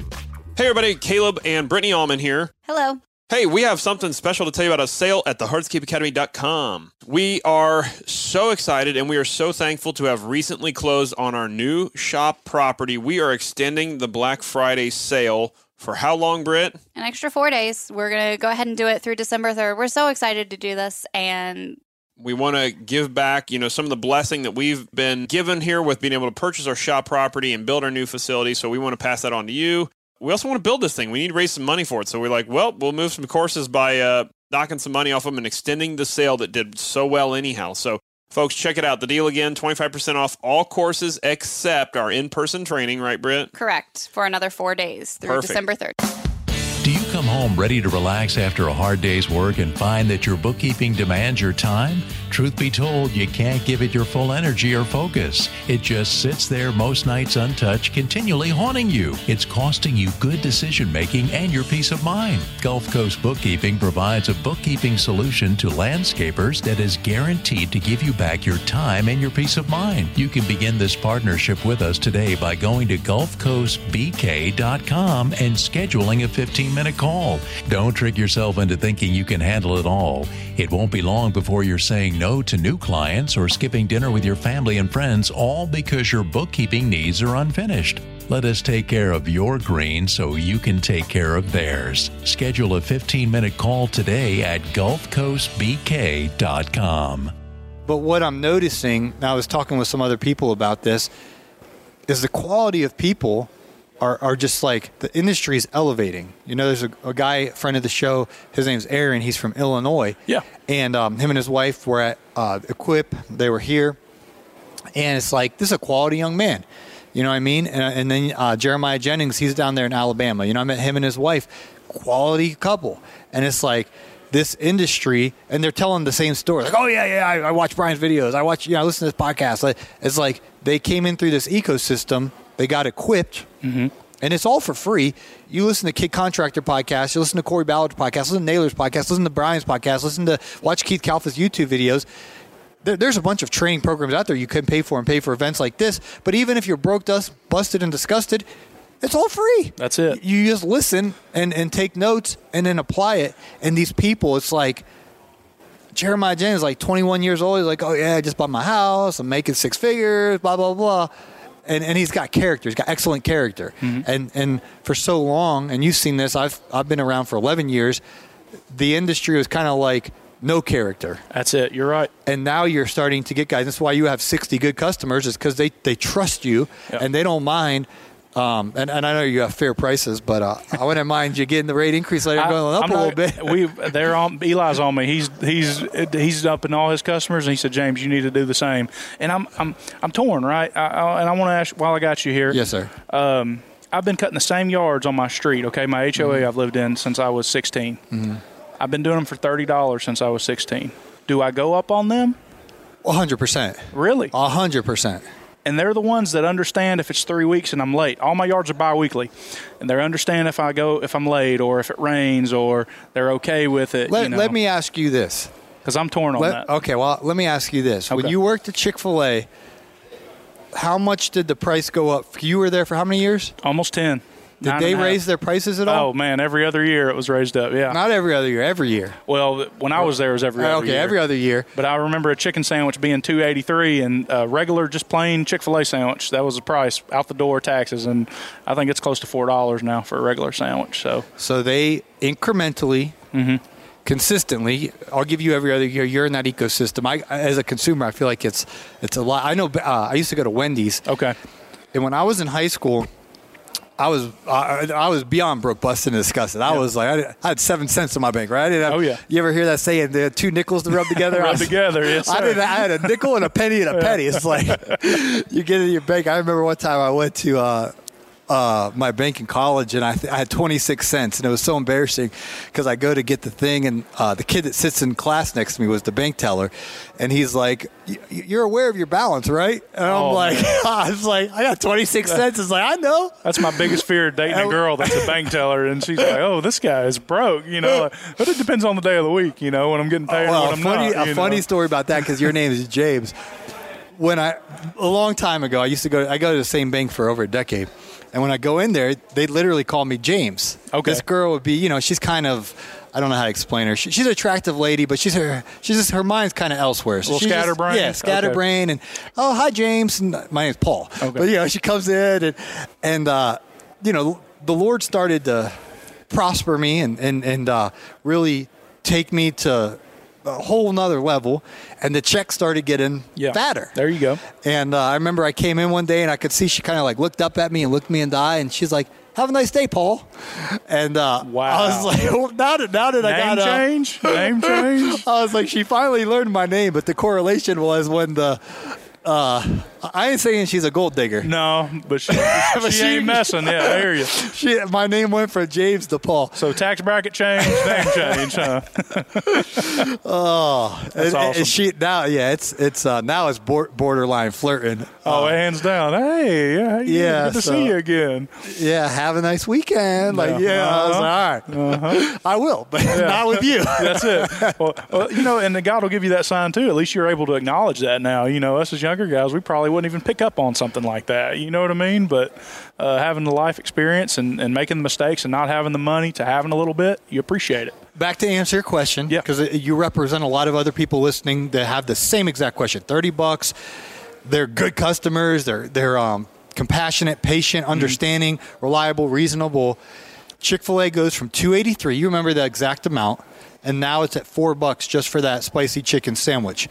Speaker 3: Hey everybody, Caleb and Brittany Allman here.
Speaker 4: Hello.
Speaker 3: Hey, we have something special to tell you about a sale at thehardscapeacademy.com. We are so excited and we are so thankful to have recently closed on our new shop property. We are extending the Black Friday sale for how long, Britt?
Speaker 4: An extra four days. We're going to go ahead and do it through December 3rd. We're so excited to do this. And
Speaker 3: We want to give back, you know, some of the blessing that we've been given here with being able to purchase our shop property and build our new facility. So we want to pass that on to you. We also want to build this thing. We need to raise some money for it. So we're like, well, we'll move some courses by uh, knocking some money off them and extending the sale that did so well anyhow. So folks, check it out. The deal again, 25% off all courses except our in-person training, right, Britt?
Speaker 4: correct for another four days through
Speaker 3: Perfect.
Speaker 4: December 3rd.
Speaker 5: Do you come home ready to relax after a hard day's work and find that your bookkeeping demands your time? Truth be told, you can't give it your full energy or focus. It just sits there most nights untouched, continually haunting you. It's costing you good decision making and your peace of mind. Gulf Coast Bookkeeping provides a bookkeeping solution to landscapers that is guaranteed to give you back your time and your peace of mind. You can begin this partnership with us today by going to GulfCoastBK.com and scheduling a 15 minute call. Don't trick yourself into thinking you can handle it all. It won't be long before you're saying no to new clients or skipping dinner with your family and friends, all because your bookkeeping needs are unfinished. Let us take care of your green so you can take care of theirs. Schedule a 15 minute call today at GulfCoastBK.com.
Speaker 1: But what I'm noticing, and I was talking with some other people about this, is the quality of people are, are just like the industry is elevating. You know, there's a, a guy, friend of the show, his name's Aaron, he's from Illinois.
Speaker 2: Yeah.
Speaker 1: And um, him and his wife were at uh, Equip, they were here. And it's like, this is a quality young man. You know what I mean? And, and then uh, Jeremiah Jennings, he's down there in Alabama. You know, I met him and his wife, quality couple. And it's like, this industry and they're telling the same story. Like, oh yeah, yeah, I, I watch Brian's videos. I watch, you know, I listen to this podcast. Like, it's like they came in through this ecosystem. They got equipped.
Speaker 2: Mm-hmm.
Speaker 1: And it's all for free. You listen to Kid Contractor podcast, you listen to Corey Ballard's podcast, listen to Naylor's podcast, listen to Brian's podcast, listen to watch Keith Kalfas' YouTube videos. There, there's a bunch of training programs out there you can pay for and pay for events like this. But even if you're broke, dust, busted, and disgusted, it's all free.
Speaker 2: That's it.
Speaker 1: You just listen and, and take notes and then apply it. And these people, it's like Jeremiah James is like 21 years old. He's like, oh yeah, I just bought my house. I'm making six figures. Blah blah blah. And, and he's got character. He's got excellent character. Mm-hmm. And and for so long, and you've seen this. I've I've been around for 11 years. The industry was kind of like no character.
Speaker 2: That's it. You're right.
Speaker 1: And now you're starting to get guys. That's why you have 60 good customers, is because they, they trust you
Speaker 2: Yep.
Speaker 1: and they don't mind. Um, and, and I know you have fair prices, but uh, I wouldn't mind you getting the rate increase later, going up
Speaker 2: I'm
Speaker 1: a little bit.
Speaker 2: We they're on Eli's on me. He's he's he's up in all his customers, and he said, James, you need to do the same. And I'm I'm I'm torn, right? I, I, and I want to ask while I got you here.
Speaker 1: yes, sir.
Speaker 2: Um, I've been cutting the same yards on my street. Okay, my HOA
Speaker 1: Mm-hmm.
Speaker 2: I've lived in since I was 16. I've been doing them for thirty dollars since I was 16. Do I go up on them?
Speaker 1: 100%.
Speaker 2: Really?
Speaker 1: 100%.
Speaker 2: And they're the ones that understand if it's three weeks and I'm late. All my yards are biweekly, and they understand if I go if I'm late or if it rains or they're okay with it.
Speaker 1: Let,
Speaker 2: you know,
Speaker 1: let me ask you this.
Speaker 2: because I'm torn on
Speaker 1: Let-
Speaker 2: that.
Speaker 1: okay, well, let me ask you this. When you worked at Chick fil A, how much did the price go up? You were there for how many years?
Speaker 2: Almost ten.
Speaker 1: Did they
Speaker 2: and a half.
Speaker 1: raise their prices at all?
Speaker 2: Oh man, every other year it was raised up. Yeah.
Speaker 1: Not every other year, every year.
Speaker 2: well, when I was there, it was every other year.
Speaker 1: okay,
Speaker 2: year.
Speaker 1: every other year.
Speaker 2: But I remember a chicken sandwich being two eighty three, and a regular, just plain Chick fil A sandwich. That was the price out the door taxes, and I think it's close to four dollars now for a regular sandwich. So
Speaker 1: So they incrementally,
Speaker 2: Mm-hmm.
Speaker 1: consistently. I'll give you every other year. You're in that ecosystem. I, as a consumer, I feel like it's it's a lot. I know. Uh, I used to go to Wendy's,
Speaker 2: okay,
Speaker 1: and when I was in high school, I was I, I was beyond broke, busted, and disgusted. I was like, I, did- I had seven cents in my bank, right? I didn't have,
Speaker 2: Oh, yeah.
Speaker 1: You ever hear that saying, "The two nickels to rub together"? I
Speaker 2: rub
Speaker 1: was-
Speaker 2: together. Yes,
Speaker 1: I
Speaker 2: sir.
Speaker 1: did. I had a nickel and a penny and a penny. It's like you get in your bank. I remember one time I went to uh, uh, my bank in college and I, th- I had 26 cents and it was so embarrassing because I go to get the thing and uh, the kid that sits in class next to me was the bank teller and he's like, "Y- "You're aware of your balance, right?" And I'm
Speaker 2: Oh,
Speaker 1: like. I was like, I got 26 cents. It's like I know.
Speaker 2: That's my biggest fear dating a girl that's a bank teller, and she's like, "Oh, this guy is broke," you know. Like, but it depends on the day of the week, you know, when I'm getting paid
Speaker 1: well, a funny,
Speaker 2: not.
Speaker 1: a funny
Speaker 2: know.
Speaker 1: story about that because your name is James. When I a long time ago, I used to go. I go to the same bank for over a decade, and when I go in there, they literally call me James.
Speaker 2: Okay.
Speaker 1: This girl would be, you know, she's kind of. I don't know how to explain her. She, she's an attractive lady, but she's her. She's just her mind's kind of elsewhere. So
Speaker 2: Little
Speaker 1: she's just- yeah, scatterbrained. And oh, hi, James. And my name's Paul.
Speaker 2: Okay.
Speaker 1: But you know, she comes in and and uh, you know, the Lord started to prosper me and and and uh, really take me to a whole nother level and the check started getting
Speaker 2: Yeah.
Speaker 1: fatter
Speaker 2: There you go.
Speaker 1: and uh, i remember i came in one day and i could see she kind of like looked up at me and looked me in the eye and she's like have a nice day paul and uh,
Speaker 2: Wow.
Speaker 1: i was like oh, now did, now that i got
Speaker 2: change. Name change.
Speaker 1: I was like, she finally learned my name, but the correlation was when the. Uh, I ain't saying she's a gold digger.
Speaker 2: No, but she, she,
Speaker 1: she-
Speaker 2: ain't messing. Yeah, I hear you.
Speaker 1: She, my name went from James to Paul.
Speaker 2: So tax bracket change, name change, huh?
Speaker 1: Oh, and, and
Speaker 2: awesome.
Speaker 1: she now, yeah, it's it's uh, now it's borderline flirting.
Speaker 2: Oh,
Speaker 1: Uh,
Speaker 2: hands down. Hey, yeah?
Speaker 1: Yeah,
Speaker 2: good to
Speaker 1: so-
Speaker 2: see you again.
Speaker 1: yeah, have a nice weekend. Like,
Speaker 2: Yeah.
Speaker 1: yeah, I was like, all right, I will, but not with you.
Speaker 2: That's it. Well, well, you know, and the God will give you that sign too. At least you're able to acknowledge that now. You know, us as younger guys, we probably wouldn't even pick up on something like that. You know what I mean? But uh, having the life experience and, and making the mistakes and not having the money to having a little bit, you appreciate it.
Speaker 1: Back to answer your question,
Speaker 2: Yeah.
Speaker 1: because you represent a lot of other people listening that have the same exact question. Thirty bucks. They're good customers. They're they're um, compassionate, patient, understanding, reliable, reasonable. Chick Fil A goes from two eighty three. You remember the exact amount, and now it's at four bucks just for that spicy chicken sandwich.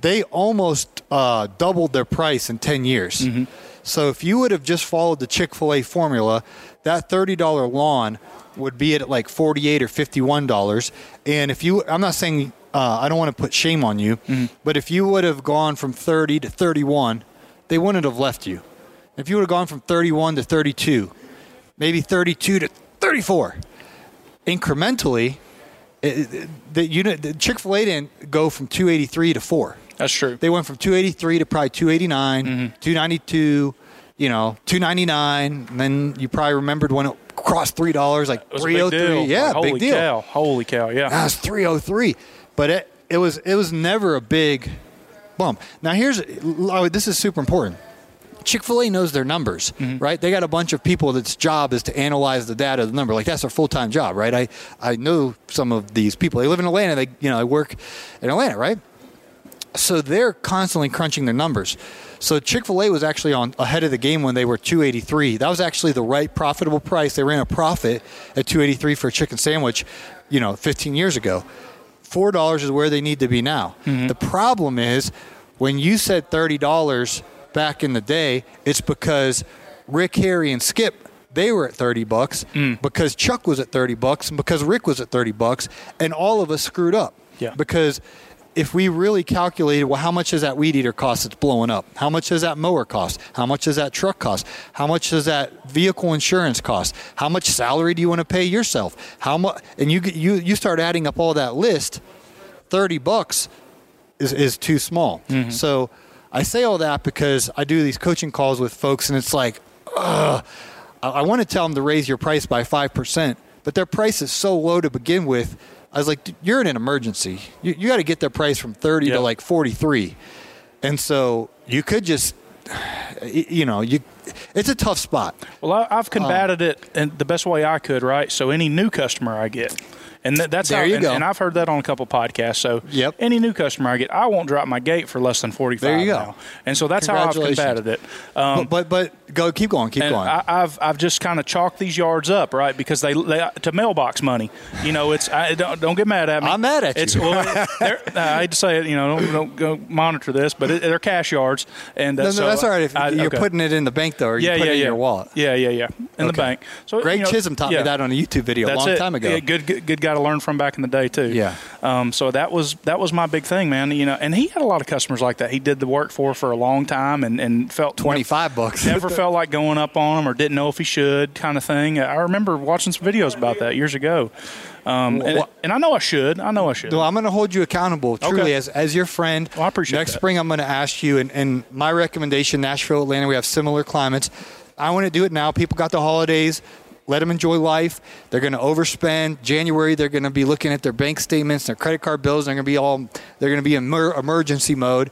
Speaker 1: They almost uh, doubled their price in ten years. So if you would have just followed the Chick Fil A formula, that thirty dollar lawn would be at like forty eight or fifty one dollars. And if you, I'm not saying uh, I don't want to put shame on you, but if you would have gone from thirty to thirty one, they wouldn't have left you. If you would have gone from thirty one to thirty two, maybe thirty two to thirty four, incrementally, that you know, Chick Fil A didn't go from 283 to four.
Speaker 2: That's true.
Speaker 1: They went from 283 to probably 289,
Speaker 2: Mm-hmm.
Speaker 1: 292, you know, 299. And then you probably remembered when it crossed three dollars, like
Speaker 2: It was a big
Speaker 1: 303.
Speaker 2: deal.
Speaker 1: Yeah,
Speaker 2: Like, holy
Speaker 1: big deal.
Speaker 2: cow! Holy cow! Yeah.
Speaker 1: That was 303. But it, it was it was never a big bump. Now here's oh, this is super important. Chick Fil A knows their numbers,
Speaker 2: Mm-hmm.
Speaker 1: right? They got a bunch of people that's job is to analyze the data, the number. Like that's their full time job, right? I I know some of these people. They live in Atlanta. They you know they work in Atlanta, right? So they're constantly crunching their numbers. So Chick Fil A was actually on ahead of the game when they were 283. That was actually the right profitable price. They ran a profit at 283 for a chicken sandwich, you know, 15 years ago. Four dollars is where they need to be now. Mm-hmm. The problem is when you said thirty dollars back in the day, it's because Rick, Harry, and Skip they were at 30 bucks mm. because Chuck was at 30 bucks and because Rick was at 30 bucks and all of us screwed up.
Speaker 2: Yeah.
Speaker 1: Because if we really calculated, well, how much does that weed eater cost that's blowing up? How much does that mower cost? How much does that truck cost? How much does that vehicle insurance cost? How much salary do you want to pay yourself? How much? And you you you start adding up all that list. Thirty bucks is is too small. Mm-hmm. So I say all that because I do these coaching calls with folks, and it's like, ugh, I, I want to tell them to raise your price by five percent, but their price is so low to begin with. I was like, "Dude, you're in an emergency. You, you got to get their price from thirty
Speaker 2: Yeah.
Speaker 1: to like forty three, and so you could just, you know, you. It's a tough spot.
Speaker 2: Well, I, I've combated
Speaker 1: Oh.
Speaker 2: it in the best way I could, right? So any new customer I get, and th- that's
Speaker 1: There
Speaker 2: how,
Speaker 1: you
Speaker 2: and,
Speaker 1: go.
Speaker 2: and I've heard that on a couple podcasts. So
Speaker 1: Yep.
Speaker 2: any new customer I get, I won't drop my gate for less than forty five.
Speaker 1: There you go.
Speaker 2: Now. And so that's how I've combated it. Um,
Speaker 1: but, but but go keep going, keep
Speaker 2: and
Speaker 1: going.
Speaker 2: I, I've I've just kind of chalked these yards up, right? Because they, they to mailbox money. You know, it's I, don't don't get mad at me.
Speaker 1: I'm mad at you.
Speaker 2: It's well, I hate to say it. You know, don't, don't go monitor this, but it, they're cash yards, and uh,
Speaker 1: no, no,
Speaker 2: so
Speaker 1: that's all right. If
Speaker 2: I-
Speaker 1: you're
Speaker 2: okay.
Speaker 1: putting it in the bank though, or you
Speaker 2: yeah,
Speaker 1: put
Speaker 2: yeah,
Speaker 1: it in
Speaker 2: yeah.
Speaker 1: your wallet.
Speaker 2: Yeah, yeah, yeah, in the bank. So
Speaker 1: Greg
Speaker 2: you know,
Speaker 1: Chisholm taught me that on a YouTube video a long time ago.
Speaker 2: Good, good guy to learn from back in the day too.
Speaker 1: Yeah.
Speaker 2: Um, so that was that was my big thing, man. You know, and he had a lot of customers like that. He did the work for for a long time, and and felt
Speaker 1: Twenty five bucks.
Speaker 2: Never felt like going up on him or didn't know if he should, kind of thing. I remember watching some videos about that years ago, um, and,
Speaker 1: Well-
Speaker 2: and I know I should. I know I should.
Speaker 1: Well, I'm going to hold you accountable, truly,
Speaker 2: Okay.
Speaker 1: as, as your friend.
Speaker 2: Well, I appreciate
Speaker 1: Next
Speaker 2: that.
Speaker 1: spring, I'm going to ask you, and, and my recommendation, Nashville, Atlanta, we have similar climates. I want to do it now. People got the holidays. Let them enjoy life. They're going to overspend. January, they're going to be looking at their bank statements, their credit card bills. They're going to be all. They're going to be in emer- emergency mode.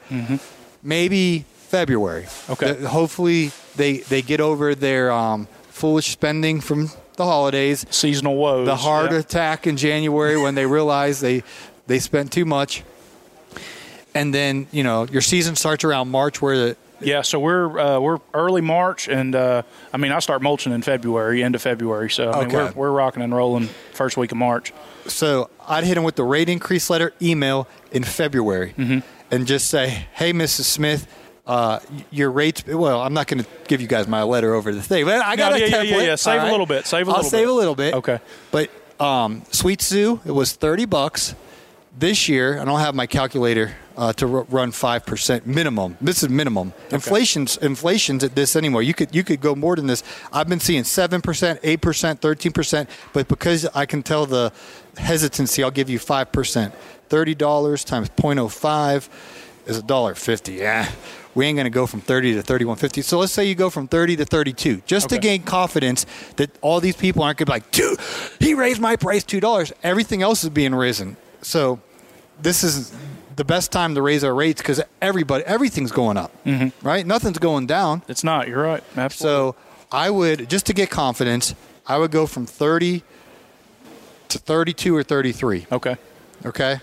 Speaker 1: Maybe February.
Speaker 2: Mm-hmm. Okay.
Speaker 1: The- hopefully, they they get over their um, foolish spending from the holidays
Speaker 2: Seasonal woes.
Speaker 1: the heart
Speaker 2: yeah.
Speaker 1: attack in January when they realize they they spent too much. And then you know your season starts around March, where the
Speaker 2: Yeah, so we're uh, we're early March, and uh, I mean I start mulching in February, end of February. So I mean,
Speaker 1: Okay.
Speaker 2: we're we're rocking and rolling first week of March.
Speaker 1: so I'd hit him with the rate increase letter email in February,
Speaker 2: Mm-hmm.
Speaker 1: and just say, "Hey, Mrs. Smith." Uh, your rates. Well, I'm not going to give you guys my letter over the thing, but I got
Speaker 2: No,
Speaker 1: a
Speaker 2: yeah, yeah,
Speaker 1: template.
Speaker 2: yeah, yeah. Save
Speaker 1: all
Speaker 2: a little bit. Save a
Speaker 1: I'll
Speaker 2: little
Speaker 1: save
Speaker 2: bit.
Speaker 1: a little bit.
Speaker 2: Okay.
Speaker 1: But um, Sweet Sue, it was 30 bucks. This year, I don't have my calculator uh, to r- run five percent minimum. This is minimum. Inflation's inflation's at this anymore. You could you could go more than this. I've been seeing seven percent, eight percent, thirteen percent. But because I can tell the hesitancy, I'll give you five percent. Thirty dollars times 0.05 is a dollar fifty. Yeah, we ain't gonna go from thirty to thirty-one fifty. So let's say you go from thirty to thirty-two, just to gain confidence that all these people aren't gonna be like, dude, he raised my price two dollars. Everything else is being risen. So this is the best time to raise our rates because everybody, everything's going up,
Speaker 2: Mm-hmm.
Speaker 1: right? Nothing's going down.
Speaker 2: It's not. You're right. Absolutely.
Speaker 1: So I would just to get confidence, I would go from thirty to thirty-two or thirty-three.
Speaker 2: okay.
Speaker 1: Okay.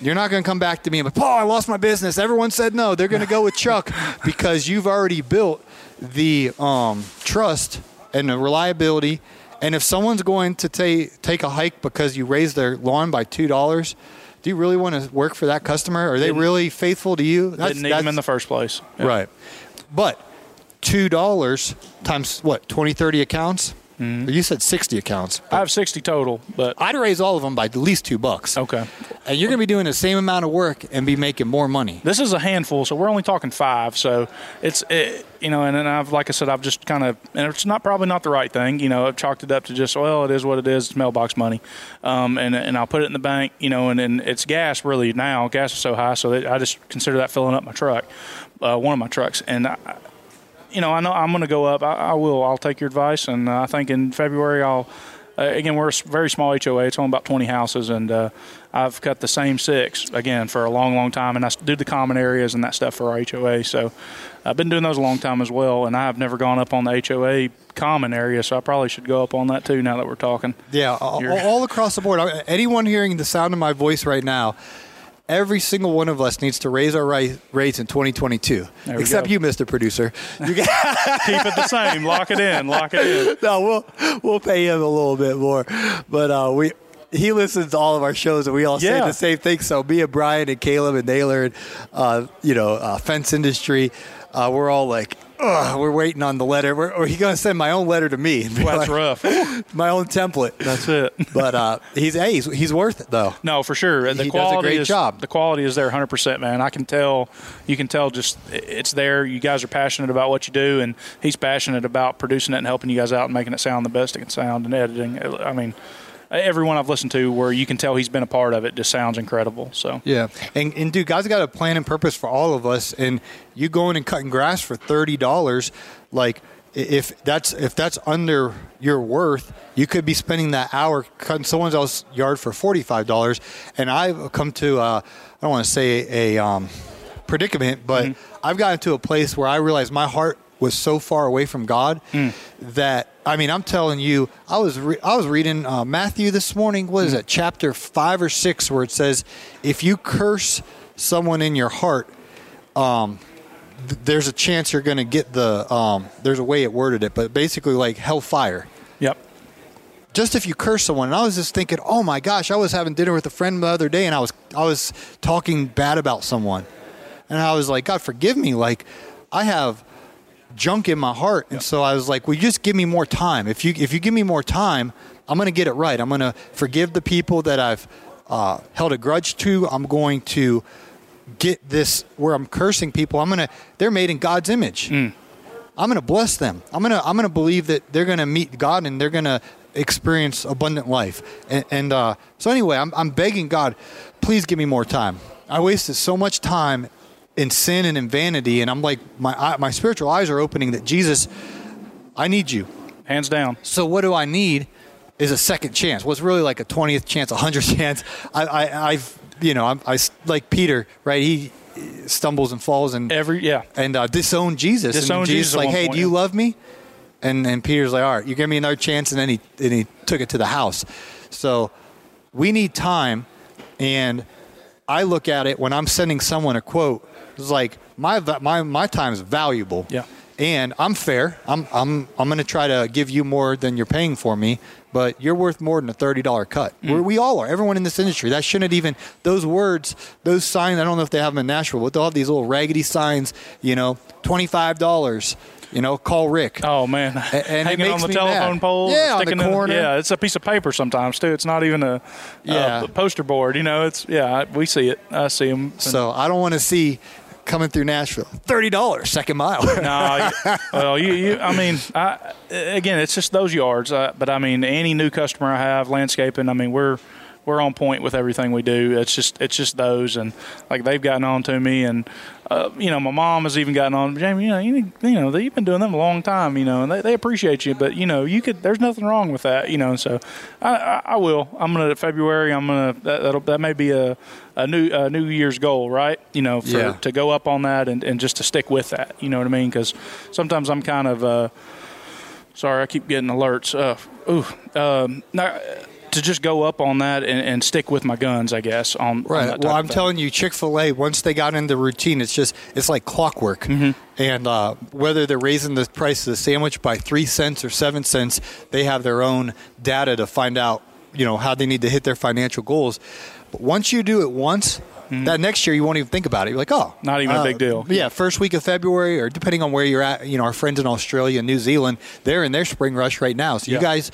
Speaker 1: You're not going to come back to me and be, Paul, I lost my business. Everyone said no. They're going to go with Chuck because you've already built the um, trust and the reliability. And if someone's going to take take a hike because you raised their lawn by two dollars, do you really want to work for that customer? Are they
Speaker 2: Didn't-
Speaker 1: really faithful to you? That's-
Speaker 2: Didn't need them in the first place. Yeah.
Speaker 1: Right. But two dollars times what, 20, 30 accounts?
Speaker 2: Mm-hmm.
Speaker 1: You said 60 accounts.
Speaker 2: I have 60 total, but
Speaker 1: I'd raise all of them by at least two bucks.
Speaker 2: okay.
Speaker 1: And you're going to be doing the same amount of work and be making more money.
Speaker 2: This is a handful, so we're only talking five. So it's it, you know, and then I've like I said, I've just kind of, and it's not probably not the right thing. You know, I've chalked it up to just well, it is what it is. It's mailbox money, um, and and I'll put it in the bank. You know, and, and it's gas really now. Gas is so high, so I just consider that filling up my truck, uh, one of my trucks, and. I, you know, I know I'm going to go up. I, I, will. I'll take your advice, and uh, I think in February I'll. Uh, again, we're a very small HOA. It's only about 20 houses, and uh, I've cut the same six again for a long, long time, and I do the common areas and that stuff for our HOA. So I've been doing those a long time as well, and I've never gone up on the HOA common area, so I probably should go up on that too. Now that we're talking,
Speaker 1: Yeah, all, all across the board. Anyone hearing the sound of my voice right now, every single one of us needs to raise our ri- rates in 2022. Except
Speaker 2: go.
Speaker 1: you, Mr. Producer. You
Speaker 2: keep it the same. Lock it in. Lock it in.
Speaker 1: no, we'll we'll pay him a little bit more, but uh, we. He listens to all of our shows, and we all say the same thing. So me and Brian and Caleb and Naylor and uh, you know uh, fence industry, uh, we're all like, We're waiting on the letter. We're, or he's gonna send my own letter to me.
Speaker 2: Well, that's
Speaker 1: like,
Speaker 2: rough.
Speaker 1: My own template.
Speaker 2: That's it.
Speaker 1: But uh, he's hey, he's, he's worth it though.
Speaker 2: No, for sure. The
Speaker 1: He does a great
Speaker 2: is,
Speaker 1: job.
Speaker 2: The quality is there 100%, man. I can tell. You can tell just it's there. You guys are passionate about what you do, and he's passionate about producing it and helping you guys out and making it sound the best it can sound and editing. I mean, everyone I've listened to where you can tell he's been a part of it just sounds incredible. So
Speaker 1: Yeah, and and dude, God's got a plan and purpose for all of us. And you going and cutting grass for thirty dollars, like if that's if that's under your worth, you could be spending that hour cutting someone else's yard for forty five dollars. And I've come to uh, I don't want to say a um, predicament, but I've gotten to a place where I realized my heart was so far away from God that I mean I'm telling you I was re- I was reading uh, Matthew this morning. What is it? Chapter 5 or 6 where it says if you curse someone in your heart um th- there's a chance you're going to get the um there's a way it worded it but basically like hellfire.
Speaker 2: Yep.
Speaker 1: just if you curse someone and i was just thinking oh my gosh i was having dinner with a friend the other day and i was i was talking bad about someone. And i was like god forgive me. Like i have junk in my heart. And so i was like will you just give me more time. If you if you give me more time i'm going to get it right. I'm going to forgive the people that i've uh, held a grudge to. I'm going to get this where i'm cursing people. I'm going to they're made in god's image. I'm going to bless them. I'm going to I'm going to believe that they're going to meet God and they're going to experience abundant life. And, and uh, so anyway, I'm I'm begging God, please give me more time. I wasted so much time in sin and in vanity, and I'm like my my spiritual eyes are opening that Jesus, I need you.
Speaker 2: Hands down.
Speaker 1: So what do I need? Is a second chance. What's really like a twentieth chance, a hundredth chance. I, I I've you know I'm I like Peter right. He stumbles and falls and
Speaker 2: Every yeah.
Speaker 1: and uh, disown Jesus.
Speaker 2: Disown
Speaker 1: and Jesus
Speaker 2: Jesus
Speaker 1: like, hey,
Speaker 2: point,
Speaker 1: do you
Speaker 2: yeah.
Speaker 1: love me? And and Peter's like, all right, you give me another chance, and then he and he took it to the house. So we need time, and I look at it when I'm sending someone a quote. It's like my my my time is valuable.
Speaker 2: Yeah.
Speaker 1: And I'm fair. I'm I'm I'm going to try to give you more than you're paying for me, but you're worth more than a thirty dollar cut.
Speaker 2: Mm.
Speaker 1: We all are. Everyone in this industry. That shouldn't even those words, those signs. I don't know if they have them in Nashville, but they'll have these little raggedy signs. You know, twenty five dollars. You know, call Rick.
Speaker 2: Oh man,
Speaker 1: and it
Speaker 2: hanging on the telephone
Speaker 1: mad.
Speaker 2: pole,
Speaker 1: Yeah, on the
Speaker 2: sticking in-
Speaker 1: corner.
Speaker 2: yeah, it's a piece of paper sometimes too. It's not even a
Speaker 1: Yeah.
Speaker 2: uh, poster board. You know, it's yeah, we see it. I see them.
Speaker 1: So I don't want to see coming through Nashville thirty dollars second mile.
Speaker 2: no, well, you, you, I mean, I, again, it's just those yards. Uh, but I mean, any new customer I have, landscaping. I mean, we're we're on point with everything we do. It's just it's just those, and like they've gotten on to me, and uh, you know, my mom has even gotten on. Jamie, you know, you, need- you know, you've been doing them a long time, you know, and they, they appreciate you. But you know, you could. There's nothing wrong with that, you know. So I, I, I will. I'm gonna February. I'm gonna that that'll, that may be a a new a New Year's goal, right? You know, for,
Speaker 1: Yeah.
Speaker 2: to go up on that and, and just to stick with that. You know what I mean? Because sometimes I'm kind of uh, sorry, I keep getting alerts. Uh, ooh, um, now, to just go up on that and, and stick with my guns, I guess. On on
Speaker 1: Right.
Speaker 2: that
Speaker 1: Well, I'm telling you, Chick Fil A. Once they got into routine, it's just it's like clockwork.
Speaker 2: Mm-hmm.
Speaker 1: And uh, whether they're raising the price of the sandwich by three cents or seven cents, they have their own data to find out, you know, how they need to hit their financial goals. But once you do it once, that next year you won't even think about it. You're like, oh,
Speaker 2: Not even a big deal.
Speaker 1: Yeah, first week of February, or depending on where you're at. You know, our friends in Australia and New Zealand, they're in their spring rush right now. So
Speaker 2: Yeah.
Speaker 1: you guys.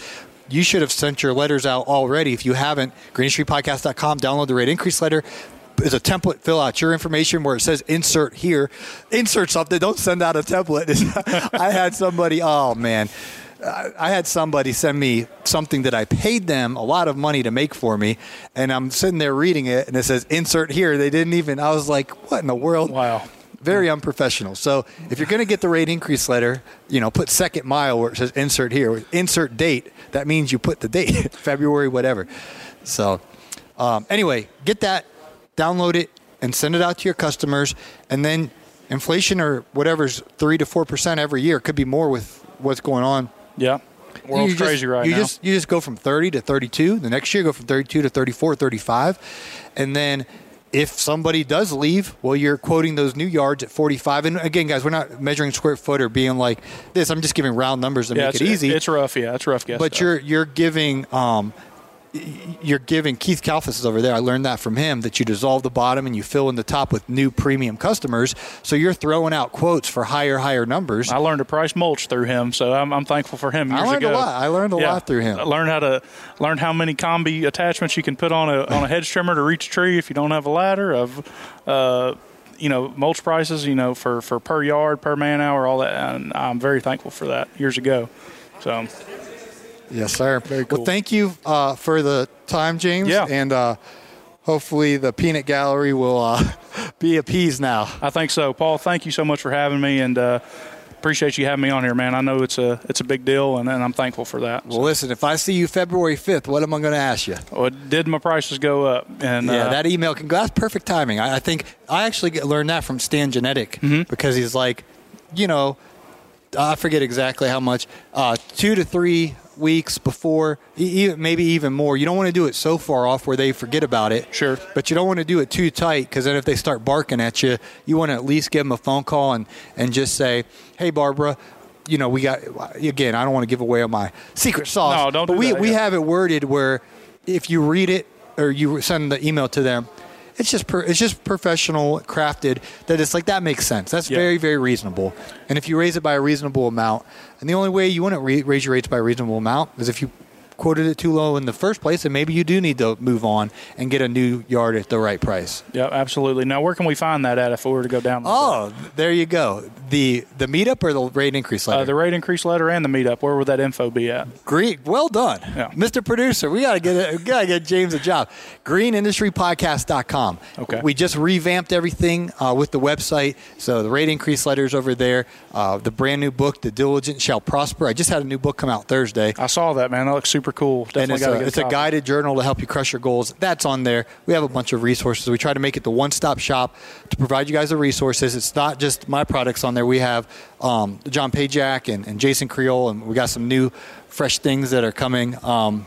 Speaker 1: You should have sent your letters out already. If you haven't, greenindustrypodcast.com, download the rate increase letter. It's a template. Fill out your information where it says insert here. Insert something. Don't send out a template. I had somebody, oh man. I I had somebody send me something that I paid them a lot of money to make for me, and I'm sitting there reading it, and it says insert here. They didn't even. I was like, what in the world?
Speaker 2: Wow.
Speaker 1: Very unprofessional. So if you're going to get the rate increase letter, you know, put second mile where it says insert here, insert date. That means you put the date, February, whatever. So um, anyway, get that, download it, and send it out to your customers, and then inflation or whatever's three to four percent every year could be more with what's going on
Speaker 2: Yeah. World's
Speaker 1: you just-
Speaker 2: crazy right
Speaker 1: you
Speaker 2: now.
Speaker 1: Just, you just go from 30 to 32. The next year, go from 32 to 34, 35. And then if somebody does leave, well, you're quoting those new yards at 45. And again, guys, we're not measuring square foot or being like this. I'm just giving round numbers to
Speaker 2: yeah,
Speaker 1: make it easy.
Speaker 2: It's rough. Yeah, it's rough guess.
Speaker 1: but
Speaker 2: stuff.
Speaker 1: you're you're giving um, you're giving Keith Kalfas is over there. I learned that from him that you dissolve the bottom and you fill in the top with new premium customers. So you're throwing out quotes for higher higher numbers.
Speaker 2: I learned to price mulch through him, so I'm, I'm thankful for him.
Speaker 1: I learned a lot. I learned a lot through him.
Speaker 2: I learned how to learn how many combi attachments you can put on a on a hedge trimmer to reach a tree if you don't have a ladder. Of uh, you know mulch prices, you know for for per yard, per man hour, all that. And I'm very thankful for that years ago. So
Speaker 1: Yes, sir. Very
Speaker 2: cool.
Speaker 1: Well, thank you uh, for the time, James.
Speaker 2: Yeah.
Speaker 1: And uh, hopefully the peanut gallery will uh, be appeased now.
Speaker 2: I think so, Paul. Thank you so much for having me, and uh, appreciate you having me on here, man. I know it's a it's a big deal, and, and I'm thankful for that.
Speaker 1: Well, listen, if I see you February 5th, what am I going to ask you?
Speaker 2: Well, did my prices go up? And
Speaker 1: yeah,
Speaker 2: uh,
Speaker 1: that email can go. That's perfect timing. I, I think I actually learned that from Stan Genadek
Speaker 2: Mm-hmm.
Speaker 1: because he's like, you know, I forget exactly how much, uh, two to three weeks before, maybe even more. You don't want to do it so far off where they forget about it.
Speaker 2: Sure.
Speaker 1: But you don't want to do it too tight because then if they start barking at you, you want to at least give them a phone call and, and just say, hey, Barbara, you know, we got, again, I don't want to give away my secret sauce.
Speaker 2: No, don't
Speaker 1: But
Speaker 2: do
Speaker 1: we,
Speaker 2: that,
Speaker 1: we have it worded where if you read it or you send the email to them, it's just per, it's just professional crafted that it's like that makes sense. That's
Speaker 2: Yeah.
Speaker 1: very very reasonable. And if you raise it by a reasonable amount, and the only way you wouldn't re- raise your rates by a reasonable amount is if you quoted it too low in the first place, and maybe you do need to move on and get a new yard at the right price.
Speaker 2: yeah, absolutely. Now, where can we find that at if we were to go down? the-
Speaker 1: Oh, there you go. The the meetup or the rate increase letter.
Speaker 2: Uh, the rate increase letter and the meetup. Where would that info be at?
Speaker 1: Great, well done,
Speaker 2: Yeah.
Speaker 1: Mr. Producer. We gotta get it, we gotta get James a job. GreenIndustryPodcast.com.
Speaker 2: Okay.
Speaker 1: We just revamped everything uh, with the website, so the rate increase letters over there. Uh, the brand new book, The Diligent Shall Prosper. I just had a new book come out Thursday.
Speaker 2: I saw that man. That looks super cool. Definitely
Speaker 1: and it's, a, it's a guided journal to help you crush your goals. That's on there. We have a bunch of resources. We try to make it the one-stop shop to provide you guys the resources. It's not just my products on there. We have um, John Pajak and, and Jason Creel, and we got some new, fresh things that are coming um,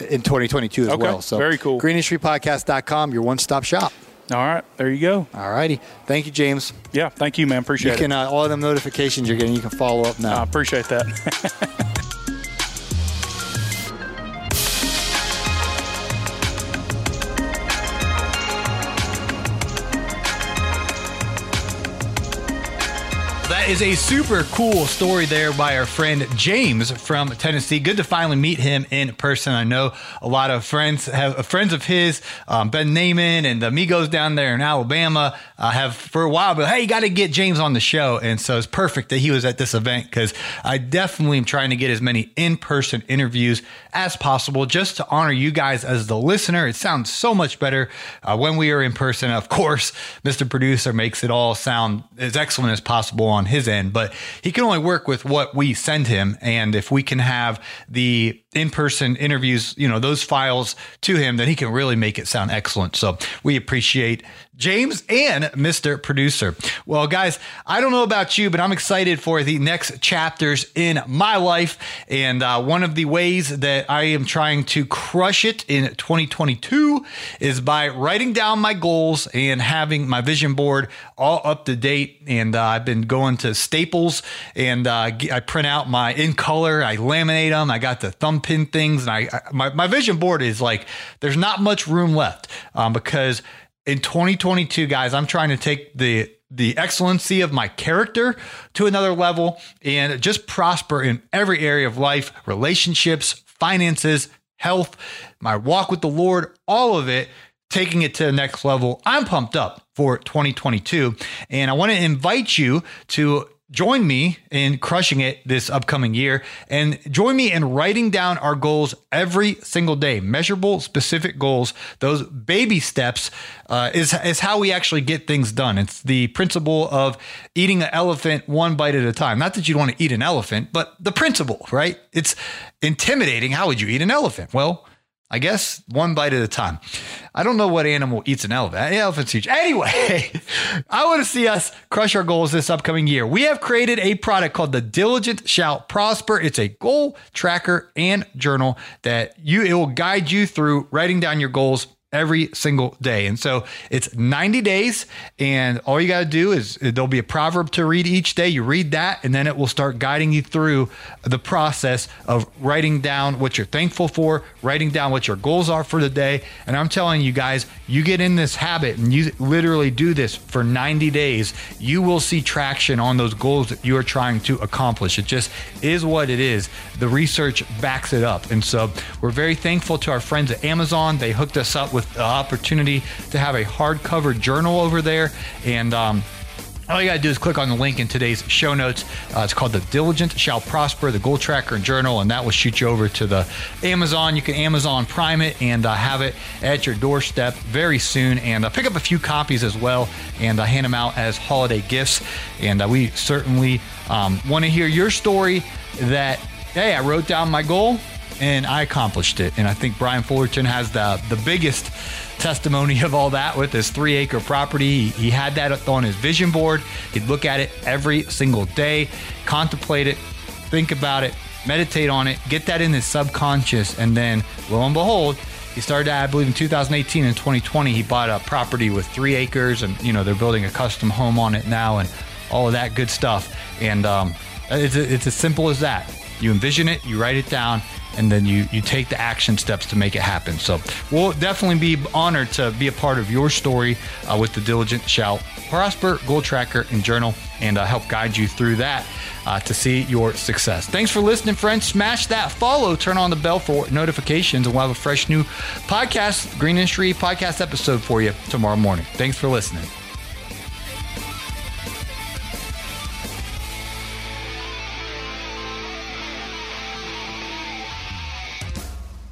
Speaker 1: in 2022 as
Speaker 2: Okay.
Speaker 1: well. So
Speaker 2: Very cool.
Speaker 1: GreenIndustryPodcast.com, your one-stop shop.
Speaker 2: All right, there you go.
Speaker 1: All righty. Thank you, James.
Speaker 2: Yeah, thank you, man.
Speaker 1: You
Speaker 2: Appreciate
Speaker 1: can
Speaker 2: it.
Speaker 1: uh, all of them notifications you're getting. You can follow up now.
Speaker 2: I appreciate that.
Speaker 6: Is a super cool story there by our friend James from Tennessee. Good to finally meet him in person. I know a lot of friends have friends of his, um, Ben Naaman and the Amigos down there in Alabama uh, have for a while. But hey, you got to get James on the show, and so it's perfect that he was at this event because I definitely am trying to get as many in person interviews as possible just to honor you guys as the listener. It sounds so much better uh, when we are in person. Of course, Mr. Producer makes it all sound as excellent as possible on his end, but he can only work with what we send him. And if we can have the in person interviews, you know, those files to him, then he can really make it sound excellent. So we appreciate James and Mr. Producer. Well, guys, I don't know about you, but I'm excited for the next chapters in my life. And uh, one of the ways that I am trying to crush it in 2022 is by writing down my goals and having my vision board all up to date. And uh, I've been going to Staples and uh, I print out my in color, I laminate them, I got the thumb pin things, and I, I my, my vision board is like there's not much room left um, because
Speaker 1: in 2022, guys, I'm trying to take the the excellency of my character to another level and just prosper in every area of life, relationships, finances, health, my walk with the Lord, all of it, taking it to the next level. I'm pumped up for 2022 and I want to invite you to join me in crushing it this upcoming year and join me in writing down our goals every single day. Measurable specific goals. Those baby steps uh, is, is how we actually get things done. It's the principle of eating an elephant one bite at a time. Not that you want to eat an elephant but the principle right? It's intimidating. How would you eat an elephant? Well I guess one bite at a time. I don't know what animal eats an elephant. Elephants eat. Anyway, I want to see us crush our goals this upcoming year. We have created a product called the Diligent Shall Prosper. It's a goal tracker and journal that you it will guide you through writing down your goals every single day. And so it's 90 days, and all you got to do is there'll be a proverb to read each day. You read that, and then it will start guiding you through the process of writing down what you're thankful for, writing down what your goals are for the day. And I'm telling you guys, you get in this habit and you literally do this for 90 days, you will see traction on those goals that you are trying to accomplish. It just is what it is. The research backs it up. And so we're very thankful to our friends at Amazon. They hooked us up with the opportunity to have a hardcover journal over there. And um, all you got to do is click on the link in today's show notes. Uh, it's called The Diligent Shall Prosper, the Goal Tracker and Journal, and that will shoot you over to the Amazon. You can Amazon Prime it and uh, have it at your doorstep very soon. And uh, pick up a few copies as well and uh, hand them out as holiday gifts. And uh, we certainly um, want to hear your story that, hey, I wrote down my goal and I accomplished it. And I think Brian Fullerton has the the biggest testimony of all that with his three acre property. He, he had that on his vision board. He'd look at it every single day, contemplate it, think about it, meditate on it, get that in his subconscious, and then lo and behold, he started, I believe, in 2018 and 2020. He bought a property with three acres, and you know they're building a custom home on it now, and all of that good stuff. And um, it's it's as simple as that. You envision it, you write it down, and then you you take the action steps to make it happen. So we'll definitely be honored to be a part of your story uh, with the Diligent Shall Prosper Goal Tracker and Journal, and uh, help guide you through that. Uh, to see your success. Thanks for listening, friends. Smash that follow, turn on the bell for notifications, and we'll have a fresh new podcast, Green Industry podcast episode for you tomorrow morning. Thanks for listening.